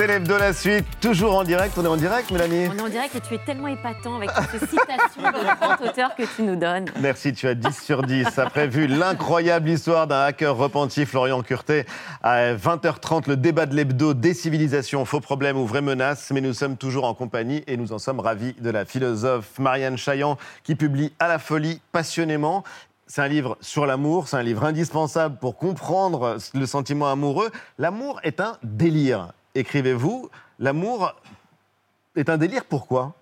C'est l'hebdo la suite, toujours en direct. On est en direct, Mélanie On est en direct et tu es tellement épatant avec ces citations de grands auteurs que tu nous donnes. Merci, tu as 10 sur 10. Après vu l'incroyable histoire d'un hacker repenti, Florian Curté, à 20h30, le débat de l'hebdo, des civilisations, faux problèmes ou vraies menaces. Mais nous sommes toujours en compagnie et nous en sommes ravis de la philosophe Marianne Chaillan qui publie À la folie passionnément. C'est un livre sur l'amour, c'est un livre indispensable pour comprendre le sentiment amoureux. L'amour est un délire, écrivez-vous. L'amour est un délire, pourquoi?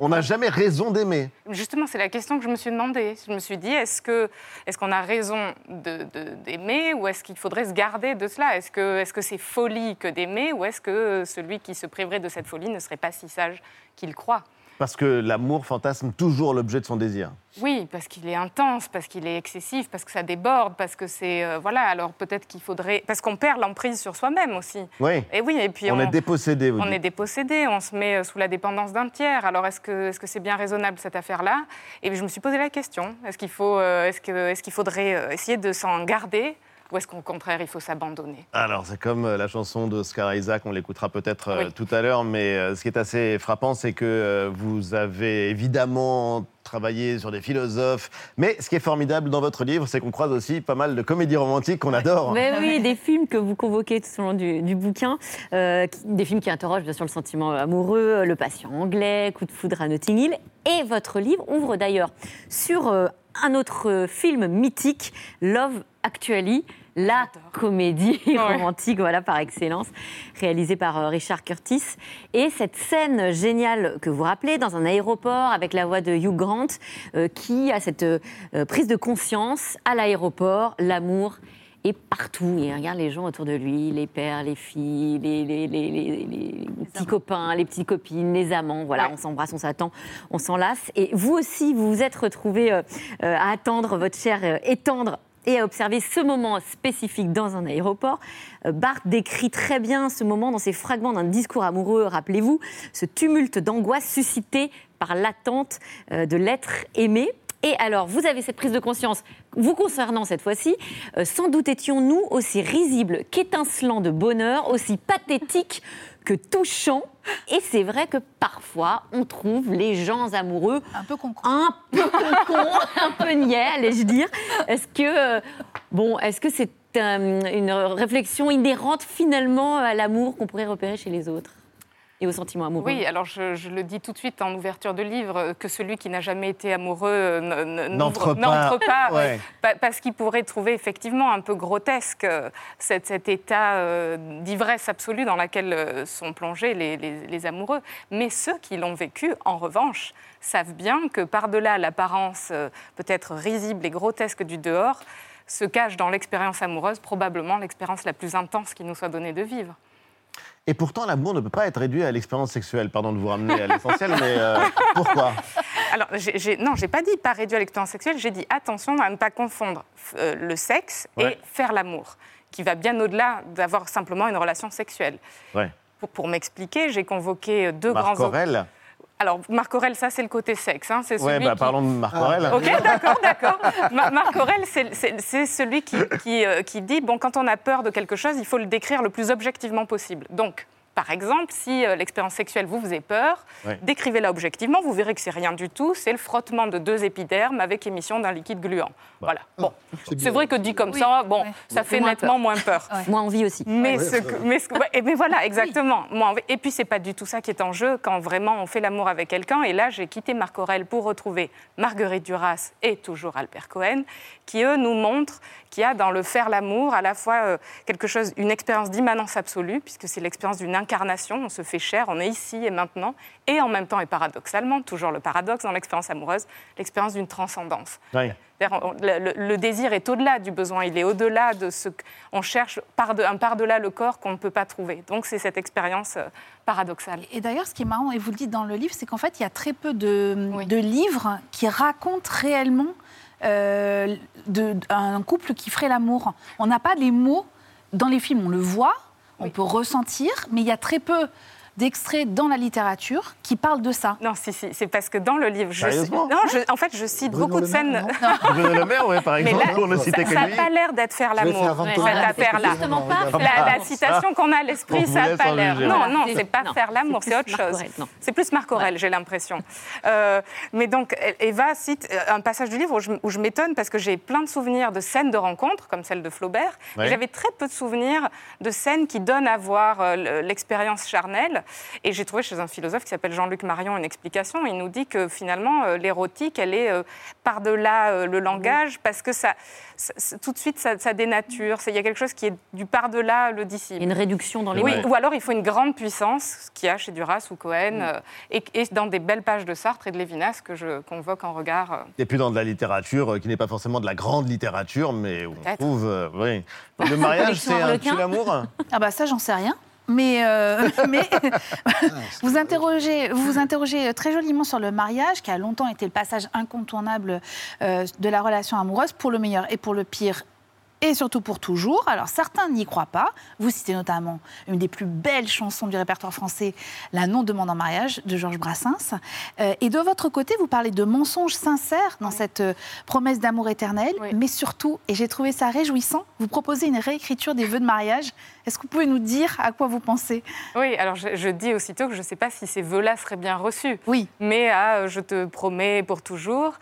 On n'a jamais raison d'aimer. Justement, c'est la question que je me suis demandée. Je me suis dit, est-ce que est-ce qu'on a raison d'aimer ou est-ce qu'il faudrait se garder de cela? Est-ce que est-ce que c'est folie que d'aimer ou est-ce que celui qui se priverait de cette folie ne serait pas si sage qu'il croit? Parce que l'amour fantasme toujours l'objet de son désir. Oui, parce qu'il est intense, parce qu'il est excessif, parce que ça déborde, parce que c'est euh, voilà. Alors peut-être qu'il faudrait parce qu'on perd l'emprise sur soi-même aussi. Oui. Et oui, et puis On, est dépossédé, On dites. est dépossédé, on se met euh, sous la dépendance d'un tiers. Alors est-ce que est-ce que c'est bien raisonnable cette affaire-là? Et je me suis posé la question est-ce qu'il faut euh, est-ce que est-ce qu'il faudrait essayer de s'en garder ou est-ce qu'au contraire il faut s'abandonner? Alors, c'est comme euh, la chanson d'Oscar Isaac, on l'écoutera peut-être euh, Oui. tout à l'heure, mais euh, ce qui est assez frappant, c'est que vous avez évidemment travaillé sur des philosophes, mais ce qui est formidable dans votre livre, c'est qu'on croise aussi pas mal de comédies romantiques qu'on adore. Mais oui, des films que vous convoquez tout au long du, du bouquin, euh, qui- des films qui interrogent bien sûr le sentiment amoureux, Le patient anglais, Coup de foudre à Notting Hill. Et votre livre ouvre d'ailleurs sur euh, un autre euh, film mythique, Love Actually, la comédie romantique, voilà par excellence, réalisée par euh, Richard Curtis. Et cette scène géniale que vous rappelez dans un aéroport avec la voix de Hugh Grant, euh, qui a cette euh, prise de conscience à l'aéroport, l'amour est partout. Il regarde les gens autour de lui, les pères, les filles, les, les- les- les- les petits copains, les petites copines, les amants. Voilà, Ouais. on s'embrasse, on s'attend, on s'enlace. Et vous aussi, vous vous êtes retrouvés euh, euh, à attendre votre chair euh, étendre et à observer ce moment spécifique dans un aéroport. Euh, Barthes décrit très bien ce moment dans ses fragments d'un discours amoureux, rappelez-vous, ce tumulte d'angoisse suscité par l'attente de l'être aimé. Et alors, vous avez cette prise de conscience, vous concernant cette fois-ci, euh, sans doute étions-nous aussi risibles qu'étincelants de bonheur, aussi pathétiques que touchants. Et c'est vrai que parfois, on trouve les gens amoureux Un peu con. un peu con, un peu niais, allais-je dire. Est-ce que, euh, bon, est-ce que c'est euh, une réflexion inhérente finalement à l'amour qu'on pourrait repérer chez les autres? Et aux sentiments amoureux Oui, alors je, je le dis tout de suite en ouverture de livre euh, que celui qui n'a jamais été amoureux euh, N'entre pas. n'entre pas, Ouais. pa- parce qu'il pourrait trouver effectivement un peu grotesque euh, cet, cet état d'ivresse absolue dans lequel euh, sont plongés les, les- les amoureux. Mais ceux qui l'ont vécu, en revanche, savent bien que par-delà l'apparence peut-être risible et grotesque du dehors, se cache dans l'expérience amoureuse probablement l'expérience la plus intense qui nous soit donnée de vivre. Et pourtant, l'amour ne peut pas être réduit à l'expérience sexuelle. Pardon de vous ramener à l'essentiel, mais euh, pourquoi? Alors, j'ai- j'ai- non, j'ai pas dit pas réduire à l'expérience sexuelle, j'ai dit attention à ne pas confondre euh, le sexe Ouais. et faire l'amour, qui va bien au-delà d'avoir simplement une relation sexuelle. Ouais. Pour, pour m'expliquer, j'ai convoqué deux Marc grands... Aurèle Alors, Marc Aurèle, ça, c'est le côté sexe. hein, c'est Ouais, bah, qui- parlons de Marc Aurèle. Ok, d'accord, d'accord. Ma- Marc Aurèle, c'est- c'est c'est celui qui, qui, euh, qui dit bon, quand on a peur de quelque chose, il faut le décrire le plus objectivement possible. Donc, par exemple, si euh, l'expérience sexuelle vous faisait peur, Ouais. décrivez-la objectivement, vous verrez que c'est rien du tout. C'est le frottement de deux épidermes avec émission d'un liquide gluant. Voilà. Bon, c'est vrai que dit comme Oui, ça, bon, ouais. ça fait moins nettement moins peur. Moi, envie aussi. Mais, ce que- mais, ce que- ouais, et- mais voilà, exactement. Et puis, c'est pas du tout ça qui est en jeu quand vraiment on fait l'amour avec quelqu'un. Et là, j'ai quitté Marc Aurèle pour retrouver Marguerite Duras et toujours Albert Cohen, qui, eux, nous montrent qu'il y a dans le faire l'amour à la fois euh, quelque chose, une expérience d'immanence absolue, puisque c'est l'expérience d'une incarnation, on se fait chair, on est ici et maintenant, et en même temps, et paradoxalement, toujours le paradoxe dans l'expérience amoureuse, l'expérience d'une transcendance. Le, désir est au-delà du besoin, il est au-delà de ce qu'on cherche, par de, un par-delà le corps qu'on ne peut pas trouver. Donc c'est cette expérience euh, paradoxale. Et d'ailleurs, ce qui est marrant, et vous le dites dans le livre, c'est qu'en fait, il y a très peu de, Oui. de livres qui racontent réellement euh, de- un couple qui ferait l'amour. On n'a pas les mots dans les films, on le voit, on peut ressentir, mais il y a très peu d'extraits dans la littérature qui parlent de ça. Non, si, si, c'est parce que dans le livre, je, Sérieusement non, je- en fait, je cite Bruno beaucoup de scènes. non Bruno Le Maire, oui, par Mais exemple, là, pour ne citer que ça n'a lui. pas l'air d'être faire l'amour, Ouais, cette affaire-là. justement pas faire La, la citation qu'on a à l'esprit, ça n'a pas l'air. Non, non, c'est- c'est pas non, faire l'amour, c'est autre chose. C'est plus Marc Aurèle, j'ai l'impression. Euh, mais donc, Eva cite euh, un passage du livre où je, m'étonne parce que j'ai plein de souvenirs de scènes de rencontres, comme celle de Flaubert, Ouais. j'avais très peu de souvenirs de scènes qui donnent à voir euh, le- l'expérience charnelle. Et j'ai trouvé chez un philosophe qui s'appelle Jean-Luc Marion une explication. Il nous dit que finalement, euh, l'érotique, elle est euh, par-delà euh, le langage parce que ça, tout de suite, ça, ça dénature. Il y a quelque chose qui est du par-delà le disciple. une réduction dans les Oui, mots. ou alors il faut une grande puissance, ce qu'il y a chez Duras ou Cohen, et, et dans des belles pages de Sartre et de Lévinas que je convoque en regard. Et puis dans de la littérature qui n'est pas forcément de la grande littérature, mais où on trouve. euh, oui. Le mariage, c'est un tue l'amour Ah bah ça, j'en sais rien. Mais, euh, mais vous, interrogez, vous vous interrogez très joliment sur le mariage, qui a longtemps été le passage incontournable euh, de la relation amoureuse, pour le meilleur et pour le pire, et surtout pour toujours. Alors certains n'y croient pas. Vous citez notamment une des plus belles chansons du répertoire français, La non demande en mariage de Georges Brassens. Euh, et de votre côté, vous parlez de mensonges sincères dans cette euh, promesse d'amour éternel, Oui. mais surtout, et j'ai trouvé ça réjouissant, vous proposez une réécriture des vœux de mariage. Est-ce que vous pouvez nous dire à quoi vous pensez? Oui, alors je, je dis aussitôt que je ne sais pas si ces vœux-là seraient bien reçus. Oui. Mais à euh, je te promets pour toujours,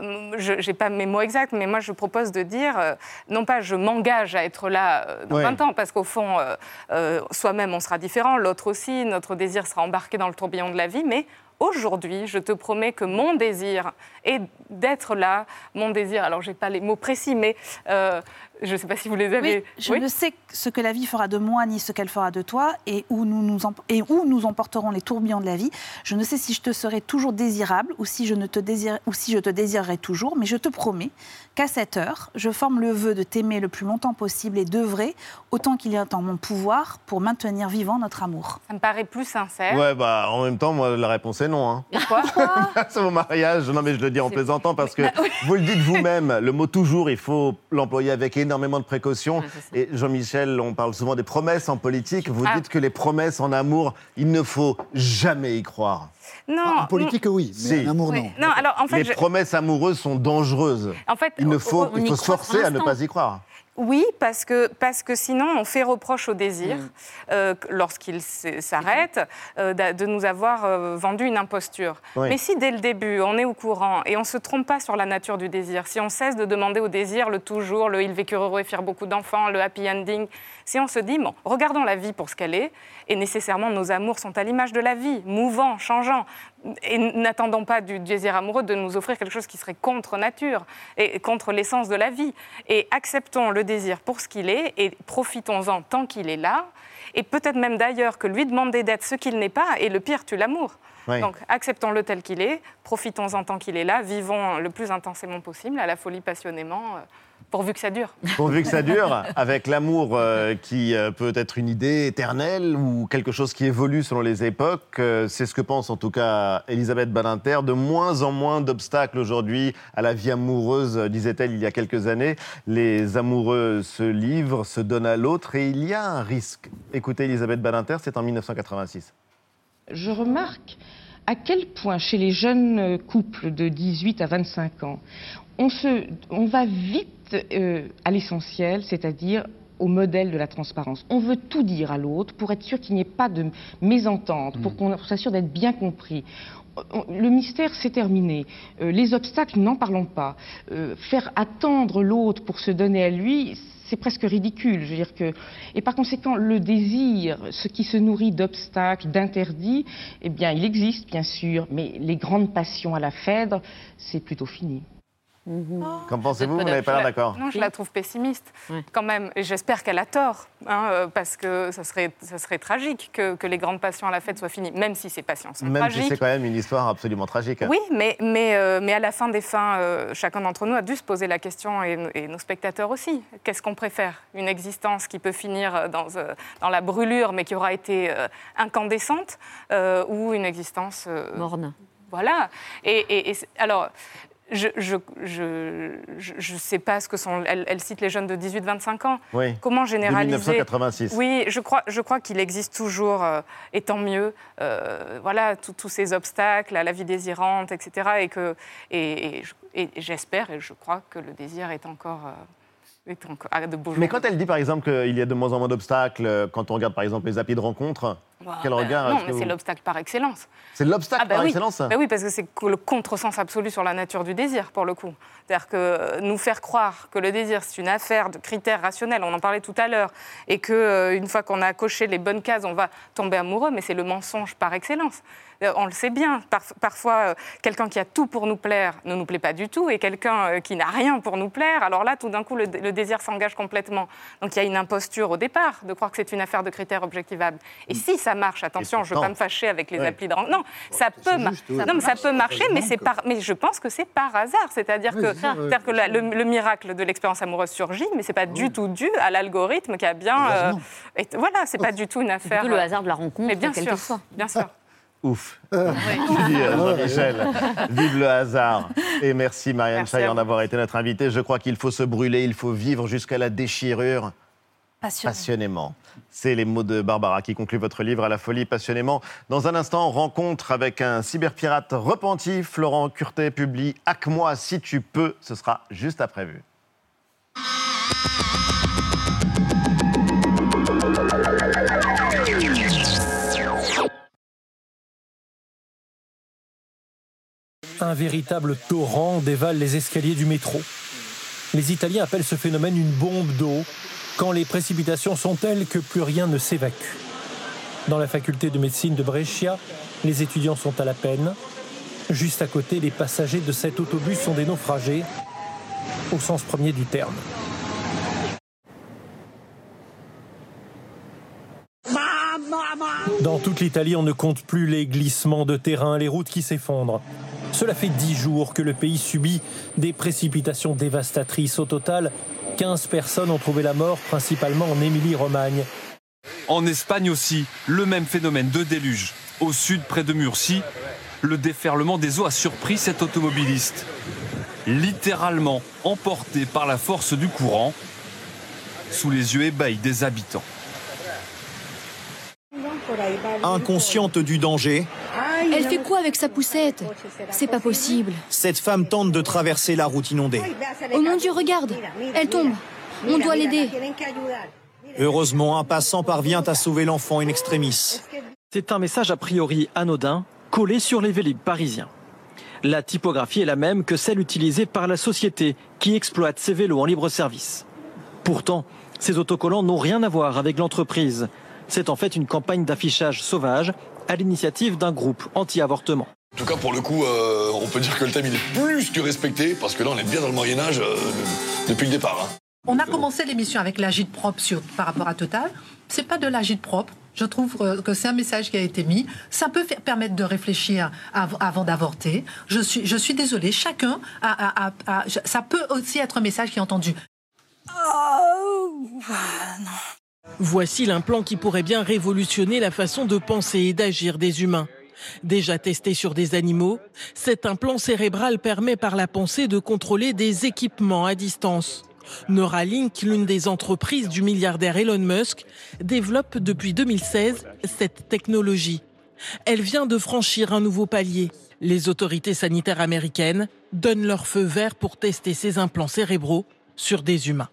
je n'ai pas mes mots exacts, mais moi je propose de dire, non pas je m'engage à être là euh, dans Ouais. 20 ans, parce qu'au fond, euh, euh, soi-même on sera différent, l'autre aussi, notre désir sera embarqué dans le tourbillon de la vie, mais aujourd'hui, je te promets que mon désir est d'être là, mon désir, alors je n'ai pas les mots précis, mais euh, je ne sais pas si vous les avez. Oui, je Oui ne sais ce que la vie fera de moi ni ce qu'elle fera de toi et où, nous nous em- et où nous emporterons les tourbillons de la vie. Je ne sais si je te serai toujours désirable ou si je, ne te, désire, ou si je te désirerai toujours, mais je te promets qu'à cette heure, je forme le vœu de t'aimer le plus longtemps possible et d'œuvrer autant qu'il est en mon pouvoir pour maintenir vivant notre amour. Ça me paraît plus sincère. Ouais, bah en même temps, moi, la réponse est non. Hein. Pourquoi c'est mon mariage. Non, mais je le dis en C'est- plaisantant parce que vous le dites vous-même, le mot toujours, il faut l'employer avec énormément de précaution. Ouais, c'est ça. Et Jean-Michel, on parle souvent des promesses en politique. Vous Ah. dites que les promesses en amour, il ne faut jamais y croire. Non. En politique, oui, mais Si. en amour, oui. non. Non, alors en fait, les je- promesses amoureuses sont dangereuses. en fait, Il ne au- faut, on il faut se forcer à ne pas y croire. Oui, parce que, parce que sinon, on fait reproche au désir, Mm. euh, lorsqu'il s'arrête, euh, de nous avoir euh, vendu une imposture. Oui. Mais si dès le début, on est au courant et on ne se trompe pas sur la nature du désir, si on cesse de demander au désir le toujours, le ils vécurent heureux et firent beaucoup d'enfants, le happy ending, si on se dit, bon, regardons la vie pour ce qu'elle est, et nécessairement nos amours sont à l'image de la vie, mouvants, changeants, et n'attendons pas du désir amoureux de nous offrir quelque chose qui serait contre nature et contre l'essence de la vie. Et acceptons le désir pour ce qu'il est et profitons-en tant qu'il est là. Et peut-être même d'ailleurs que lui demander d'être ce qu'il n'est pas, et le pire tue l'amour. Oui. Donc acceptons-le tel qu'il est, profitons-en tant qu'il est là, vivons le plus intensément possible, à la folie passionnément, euh, pourvu que ça dure. Pourvu que ça dure, avec l'amour euh, qui euh, peut être une idée éternelle ou quelque chose qui évolue selon les époques. euh, c'est ce que pense en tout cas Elisabeth Badinter. De moins en moins d'obstacles aujourd'hui à la vie amoureuse, disait-elle il y a quelques années. Les amoureux se livrent, se donnent à l'autre et il y a un risque. Écoutez Elisabeth Badinter, c'est en 1986. je remarque à quel point chez les jeunes couples de 18 à 25 ans, on, se, on va vite euh, à l'essentiel, c'est-à-dire au modèle de la transparence. On veut tout dire à l'autre pour être sûr qu'il n'y ait pas de mésentente, pour qu'on pour s'assure d'être bien compris. Le mystère, c'est terminé. Euh, les obstacles, n'en parlons pas. Euh, faire attendre l'autre pour se donner à lui, c'est presque ridicule. Et par conséquent, le désir, ce qui se nourrit d'obstacles, d'interdits, eh bien, il existe, bien sûr, mais les grandes passions à la Phèdre, c'est plutôt fini. Qu'en pensez-vous? Vous n'avez pas l'air d'accord Non, je la trouve pessimiste, quand même. Et j'espère qu'elle a tort, hein, euh, parce que ça serait, ça serait tragique que, que les grandes passions à la fête soient finies, même si ces passions sont Même si tragiques. c'est quand même une histoire absolument tragique. Oui, mais, mais, euh, mais à la fin des fins, euh, chacun d'entre nous a dû se poser la question, et, et nos spectateurs aussi. Qu'est-ce qu'on préfère? Une existence qui peut finir dans, euh, dans la brûlure, mais qui aura été euh, incandescente, euh, ou une existence euh, Morne. voilà. Et, et- et c'est- alors, je je, je, je, sais pas ce que sont. Elle, cite les jeunes de 18-25 ans. Oui. Comment généraliser 1986. Oui, je crois, je crois qu'il existe toujours, euh, et tant mieux, euh, voilà, tous ces obstacles à la vie désirante, etc. Et, que, et, et, j'espère et je crois que le désir est encore. Euh, mais quand elle dit par exemple qu'il y a de moins en moins d'obstacles, quand on regarde par exemple les applis de rencontres, bah, quel regard Non, mais c'est l'obstacle par excellence. C'est l'obstacle ah, bah par excellence bah Oui, parce que c'est le contresens absolu sur la nature du désir, pour le coup. C'est-à-dire que nous faire croire que le désir, c'est une affaire de critères rationnels, on en parlait tout à l'heure, et qu'une euh, fois qu'on a coché les bonnes cases, on va tomber amoureux, mais c'est le mensonge par excellence. Euh, on le sait bien. parfois, euh, quelqu'un qui a tout pour nous plaire ne nous plaît pas du tout, et quelqu'un euh, qui n'a rien pour nous plaire, alors là, tout d'un coup, le, désir s'engage complètement. Donc il y a une imposture au départ de croire que c'est une affaire de critères objectivables. Et si ça marche, attention, je ne veux pas me fâcher avec les applis de Non, ça peut, non, ça peut marcher, mais, par... mais je pense que c'est par hasard. C'est-à-dire que, que le, miracle de l'expérience amoureuse surgit, mais ce n'est pas du tout dû à l'algorithme qui a bien. Et, voilà, c'est pas du tout une affaire. le hasard de la rencontre, mais bien sûr, bien sûr. Ouf. Euh. Jean-Michel, vive le hasard. Et merci Marianne Chaillon d'avoir été notre invitée. Je crois qu'il faut se brûler, il faut vivre jusqu'à la déchirure. Passionnément. C'est les mots de Barbara qui concluent votre livre à la folie passionnément. Dans un instant, rencontre avec un cyberpirate repenti. Florent Curtet publie Hack-moi si tu peux. Ce sera juste après vu. Un véritable torrent dévale les escaliers du métro. Les Italiens appellent ce phénomène une bombe d'eau, quand les précipitations sont telles que plus rien ne s'évacue. Dans la faculté de médecine de Brescia, les étudiants sont à la peine. Juste à côté, les passagers de cet autobus sont des naufragés, au sens premier du terme. Dans toute l'Italie, on ne compte plus les glissements de terrain, les routes qui s'effondrent. Cela fait dix jours que le pays subit des précipitations dévastatrices. Au total, 15 personnes ont trouvé la mort, principalement en Émilie-Romagne. En Espagne aussi, le même phénomène de déluge. Au sud, près de Murcie, le déferlement des eaux a surpris cet automobiliste. Littéralement emporté par la force du courant, sous les yeux ébahis des habitants. Inconsciente du danger, elle fait quoi avec sa poussette C'est pas possible. Cette femme tente de traverser la route inondée. Oh mon Dieu, regarde Elle tombe. On doit l'aider. Heureusement, un passant parvient à sauver l'enfant in extremis. C'est un message a priori anodin, collé sur les vélib parisiens. La typographie est la même que celle utilisée par la société qui exploite ces vélos en libre service. Pourtant, ces autocollants n'ont rien à voir avec l'entreprise. C'est en fait une campagne d'affichage sauvage à l'initiative d'un groupe anti-avortement. En tout cas, pour le coup, euh, on peut dire que le thème il est plus que respecté, parce que là, on est bien dans le Moyen-Âge euh, depuis le départ. Hein. On a commencé l'émission avec l'agite propre sur, par rapport à Total. C'est pas de l'agite propre. Je trouve euh, que c'est un message qui a été mis. Ça peut faire, permettre de réfléchir avant d'avorter. Je suis, je suis désolée. Chacun a, ça peut aussi être un message qui est entendu. Oh, non. Voici l'implant qui pourrait bien révolutionner la façon de penser et d'agir des humains. Déjà testé sur des animaux, cet implant cérébral permet par la pensée de contrôler des équipements à distance. Neuralink, l'une des entreprises du milliardaire Elon Musk, développe depuis 2016 cette technologie. Elle vient de franchir un nouveau palier. Les autorités sanitaires américaines donnent leur feu vert pour tester ces implants cérébraux sur des humains.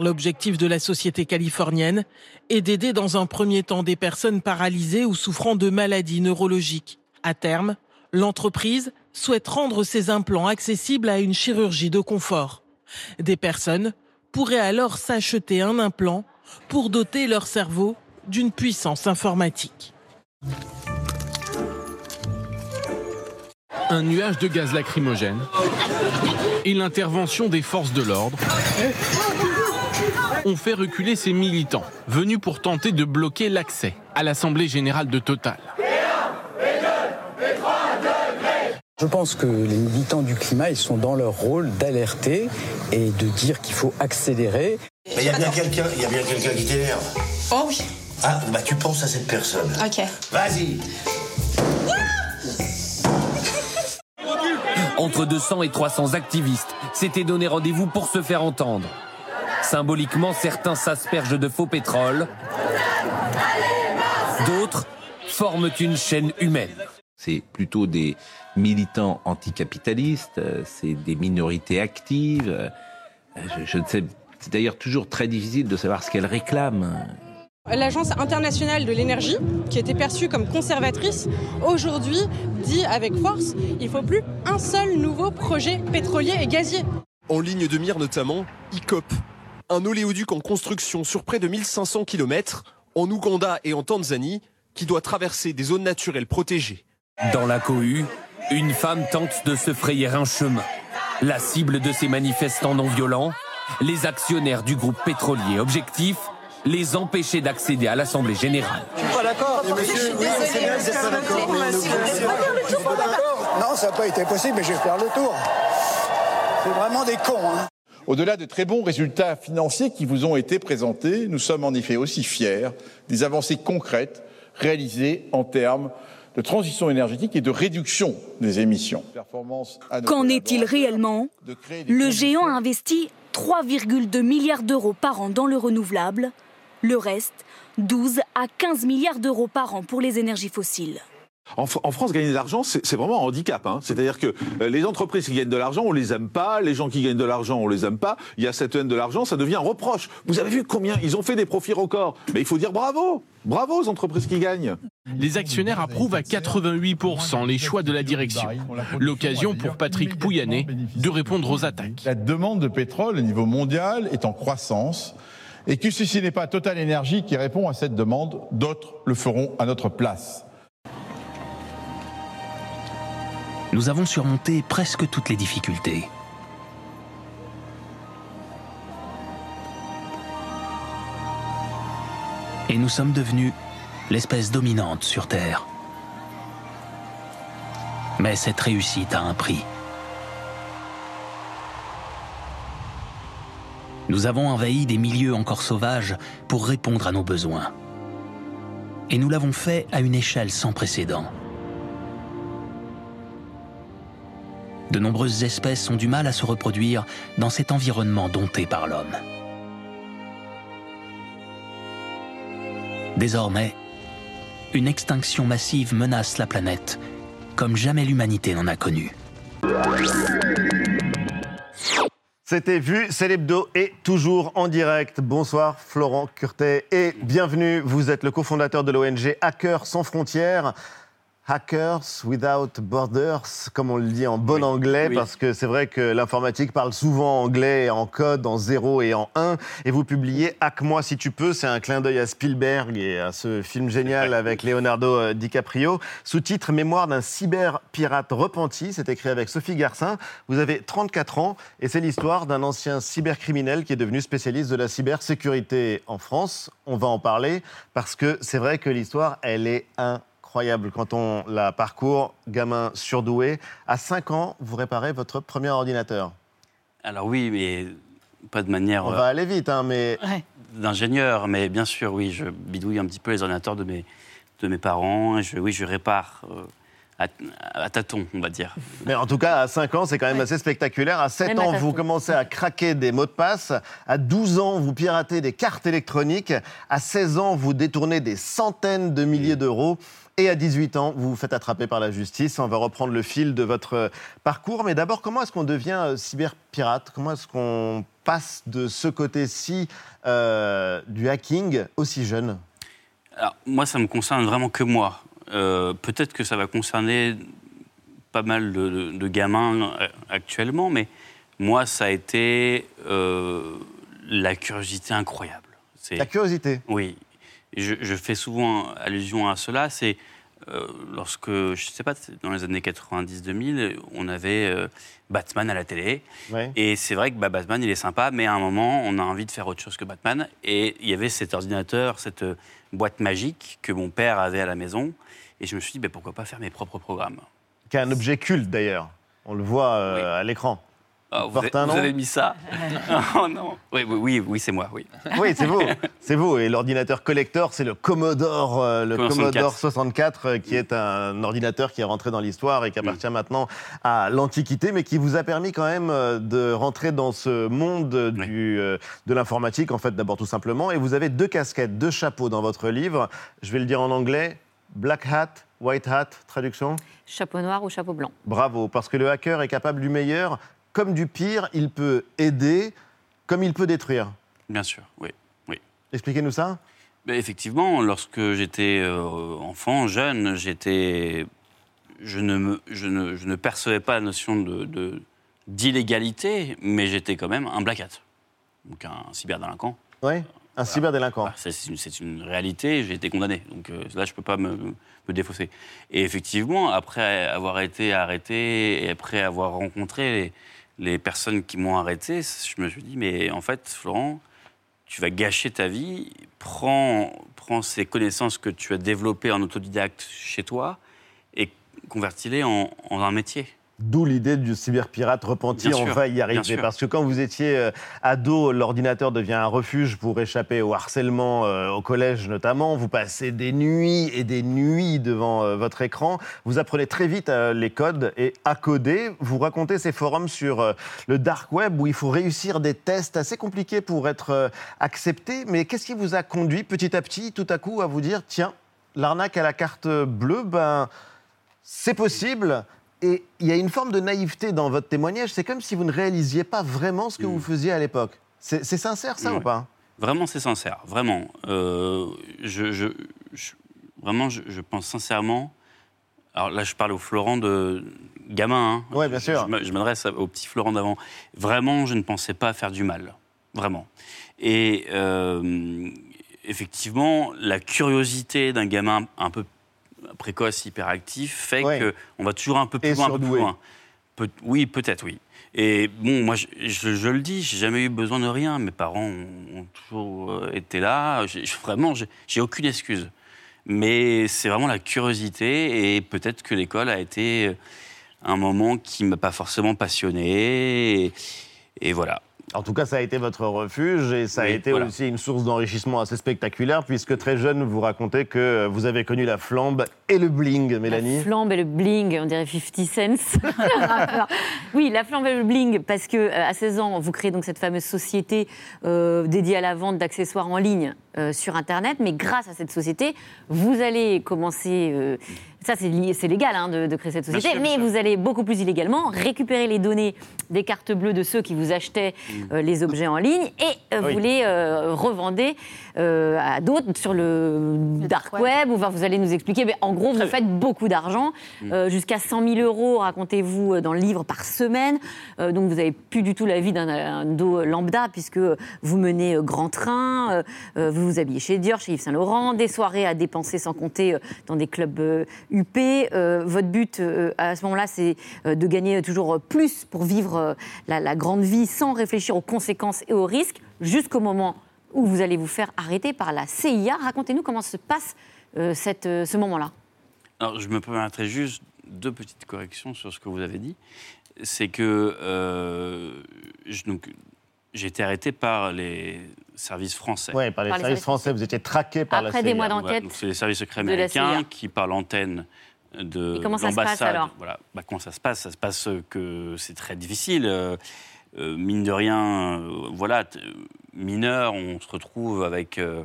L'objectif de la société californienne est d'aider dans un premier temps des personnes paralysées ou souffrant de maladies neurologiques. À terme, l'entreprise souhaite rendre ces implants accessibles à une chirurgie de confort. Des personnes pourraient alors s'acheter un implant pour doter leur cerveau d'une puissance informatique. Un nuage de gaz lacrymogène et l'intervention des forces de l'ordre ont fait reculer ces militants, venus pour tenter de bloquer l'accès à l'Assemblée générale de Total. Je pense que les militants du climat, ils sont dans leur rôle d'alerter et de dire qu'il faut accélérer. Mais il y a bien quelqu'un, il y a bien quelqu'un qui t'énerve. Oh oui. Ah, bah tu penses à cette personne. Ok. Vas-y. Entre 200 et 300 activistes s'étaient donné rendez-vous pour se faire entendre. Symboliquement, certains s'aspergent de faux pétrole, d'autres forment une chaîne humaine. C'est plutôt des militants anticapitalistes, euh, c'est des minorités actives. euh, Je, je ne sais, c'est d'ailleurs toujours très difficile de savoir ce qu'elles réclament. L'Agence internationale de l'énergie, qui était perçue comme conservatrice, aujourd'hui dit avec force il ne faut plus un seul nouveau projet pétrolier et gazier. En ligne de mire notamment, ICOP, un oléoduc en construction sur près de 1500 km en Ouganda et en Tanzanie qui doit traverser des zones naturelles protégées. Dans la cohue, une femme tente de se frayer un chemin. La cible de ces manifestants non violents, les actionnaires du groupe pétrolier. Objectif les empêcher d'accéder à l'Assemblée générale. Je suis pas d'accord. monsieur, oui, c'est bien, vous êtes pas d'accord. mais nous, je suis pas d'accord. Non, ça n'a pas été possible, mais je vais faire le tour. C'est vraiment des cons. Hein. Au-delà de très bons résultats financiers qui vous ont été présentés, nous sommes en effet aussi fiers des avancées concrètes réalisées en termes de transition énergétique et de réduction des émissions. Qu'en est-il réellement Le géant a investi 3,2 milliards d'euros par an dans le renouvelable, le reste 12 à 15 milliards d'euros par an pour les énergies fossiles. En, Fr- en France, gagner de l'argent, c'est c'est vraiment un handicap. hein. C'est-à-dire que euh, les entreprises qui gagnent de l'argent, on les aime pas. Les gens qui gagnent de l'argent, on les aime pas. Il y a cette haine de l'argent, ça devient un reproche. Vous avez vu combien ils ont fait des profits records Mais il faut dire bravo, bravo aux entreprises qui gagnent. Les actionnaires approuvent à 88% les choix de la direction. L'occasion pour Patrick Pouyanné de répondre aux attaques. La demande de pétrole au niveau mondial est en croissance et que si ce n'est pas Total Energy qui répond à cette demande, d'autres le feront à notre place. Nous avons surmonté presque toutes les difficultés. Et nous sommes devenus l'espèce dominante sur Terre. Mais cette réussite a un prix. Nous avons envahi des milieux encore sauvages pour répondre à nos besoins. Et nous l'avons fait à une échelle sans précédent. De nombreuses espèces ont du mal à se reproduire dans cet environnement dompté par l'homme. Désormais, une extinction massive menace la planète comme jamais l'humanité n'en a connu. C'était vu, c'est l'hebdo et toujours en direct. Bonsoir Florent Curtet et bienvenue. Vous êtes le cofondateur de l'ONG Hackers sans frontières. Hackers Without Borders, comme on le dit en bon anglais, oui. parce que c'est vrai que l'informatique parle souvent anglais en code, en 0 et en 1. Et vous publiez Hack-moi si tu peux, c'est un clin d'œil à Spielberg et à ce film génial avec Leonardo euh, DiCaprio. Sous-titre Mémoire d'un cyberpirate repenti, c'est écrit avec Sophie Garcin. Vous avez 34 ans et c'est l'histoire d'un ancien cybercriminel qui est devenu spécialiste de la cybersécurité en France. On va en parler parce que c'est vrai que l'histoire, elle est incroyable quand on la parcourt, gamin surdoué. À 5 ans, vous réparez votre premier ordinateur. Alors oui, mais pas de manière On va aller vite, hein, mais d'ingénieur, mais bien sûr, oui, je bidouille un petit peu les ordinateurs de mes, de mes parents. et Je, oui, je répare euh, à, à tâtons, on va dire. Mais en tout cas, à 5 ans, c'est quand même assez spectaculaire. À 7 Même ans, à vous commencez à craquer des mots de passe. À 12 ans, vous piratez des cartes électroniques. À 16 ans, vous détournez des centaines de milliers d'euros. Et à 18 ans, vous vous faites attraper par la justice. On va reprendre le fil de votre euh, parcours. Mais d'abord, comment est-ce qu'on devient euh, cyberpirate? Comment est-ce qu'on passe de ce côté-ci euh, du hacking aussi jeune? Alors, moi, ça me concerne vraiment que moi. Euh, Peut-être que ça va concerner pas mal de, de- de gamins actuellement, mais moi, ça a été euh, la curiosité incroyable. La curiosité? Oui. Et Je, je fais souvent allusion à cela. C'est euh, lorsque, je ne sais pas, dans les années 90-2000, on avait euh, Batman à la télé. Ouais. Et c'est vrai que bah, Batman, il est sympa, mais à un moment, on a envie de faire autre chose que Batman. Et il y avait cet ordinateur, cette euh, boîte magique que mon père avait à la maison. Et je me suis dit, bah, pourquoi pas faire mes propres programmes Qui est un objet culte d'ailleurs. On le voit euh, à l'écran. Ah, vous, avez, vous avez mis ça Oh non. Oui, oui, oui, oui, c'est moi, oui. Oui, c'est vous. C'est vous. Et l'ordinateur collector, c'est le Commodore, euh, le Commodore Commodore 64, euh, qui est un ordinateur qui est rentré dans l'histoire et qui appartient maintenant à l'Antiquité, mais qui vous a permis quand même euh, de rentrer dans ce monde du, euh, de l'informatique, en fait, d'abord tout simplement. Et vous avez deux casquettes, deux chapeaux dans votre livre. Je vais le dire en anglais. Black hat, white hat, traduction? Chapeau noir ou chapeau blanc Bravo, parce que le hacker est capable du meilleur comme du pire. Il peut aider comme il peut détruire. Bien sûr, oui. oui. Expliquez-nous ça. Ben, effectivement, lorsque j'étais euh, enfant, jeune, j'étais, je ne, me, je, ne, je ne percevais pas la notion de, d'illégalité, mais j'étais quand même un black hat, donc un cyberdélinquant. Oui, un cyberdélinquant. Voilà, c'est, une, c'est une réalité, j'ai été condamné, donc euh, là je ne peux pas me, me défausser. Et effectivement, après avoir été arrêté et après avoir rencontré les, les personnes qui m'ont arrêté, je me suis dit, mais en fait, Florent, tu vas gâcher ta vie, prends, prends ces connaissances que tu as développées en autodidacte chez toi et convertis-les en, en un métier. D'où l'idée du cyberpirate repenti, on va y arriver. Parce que quand vous étiez euh, ado, l'ordinateur devient un refuge pour échapper au harcèlement euh, au collège notamment. Vous passez des nuits et des nuits devant euh, votre écran. Vous apprenez très vite euh, les codes et à coder. Vous racontez ces forums sur le dark web où il faut réussir des tests assez compliqués pour être accepté. Mais qu'est-ce qui vous a conduit petit à petit, tout à coup, à vous dire tiens, l'arnaque à la carte bleue, ben c'est possible. Et il y a une forme de naïveté dans votre témoignage. C'est comme si vous ne réalisiez pas vraiment ce que vous faisiez à l'époque. C'est sincère, ça, ou pas? Vraiment, c'est sincère, vraiment. Euh, je, je- je- vraiment, je, je pense sincèrement. Alors là, je parle au Florent de gamin. Oui, bien sûr. Je m'adresse au petit Florent d'avant. Vraiment, je ne pensais pas faire du mal. Vraiment. Et euh, effectivement, la curiosité d'un gamin un peu précoce, hyperactif, fait Ouais. qu'on va toujours un peu plus Et loin, un peu plus surdoué. loin. Peut- oui, peut-être, oui. Et bon, moi, je, je- je le dis, j'ai jamais eu besoin de rien. Mes parents ont, ont toujours euh, été là. Je- vraiment, j'ai j'ai aucune excuse. Mais c'est vraiment la curiosité et peut-être que l'école a été un moment qui m'a pas forcément passionné. Et, et voilà. En tout cas, ça a été votre refuge et ça a Oui, été voilà. aussi une source d'enrichissement assez spectaculaire puisque très jeune, vous racontez que vous avez connu la flambe et le bling, Mélanie. La flambe et le bling, on dirait 50 cents. oui, la flambe et le bling, parce que euh, à 16 ans, vous créez donc cette fameuse société euh, dédiée à la vente d'accessoires en ligne euh, sur Internet. Mais grâce à cette société, vous allez commencer. euh, ça, c'est légal hein, de, de créer cette société, sûr, mais vous allez beaucoup plus illégalement récupérer les données des cartes bleues de ceux qui vous achetaient euh, les objets en ligne et euh, Oui. vous les euh, revendez euh, à d'autres sur le, dark web. ou enfin, vous allez nous expliquer. Mais en gros, vous faites beaucoup d'argent, Mm. euh, jusqu'à 100 000 euros, racontez-vous, dans le livre par semaine. Euh, donc vous n'avez plus du tout la vie d'un un dos lambda, puisque vous menez euh, grand train, vous vous habillez chez Dior, chez Yves Saint Laurent, des soirées à dépenser sans compter euh, dans des clubs euh, UP. Euh, votre but euh, à ce moment-là, c'est euh, de gagner toujours plus pour vivre la, grande vie sans réfléchir aux conséquences et aux risques, jusqu'au moment où vous allez vous faire arrêter par la CIA. Racontez-nous comment se passe cette, ce moment-là. Alors, je me permettrai juste deux petites corrections sur ce que vous avez dit. C'est que donc, j'ai été arrêté par les services français. Oui, par les services français, vous étiez traqué par la Après CIA. des mois d'enquête c'est les services secrets la américains qui, par l'antenne de Et comment ça se passe, l'ambassade, alors voilà, bah, comment ça se passe? Ça se passe que c'est très difficile. Euh, euh, mine de rien, euh, voilà, mineur, on se retrouve avec euh,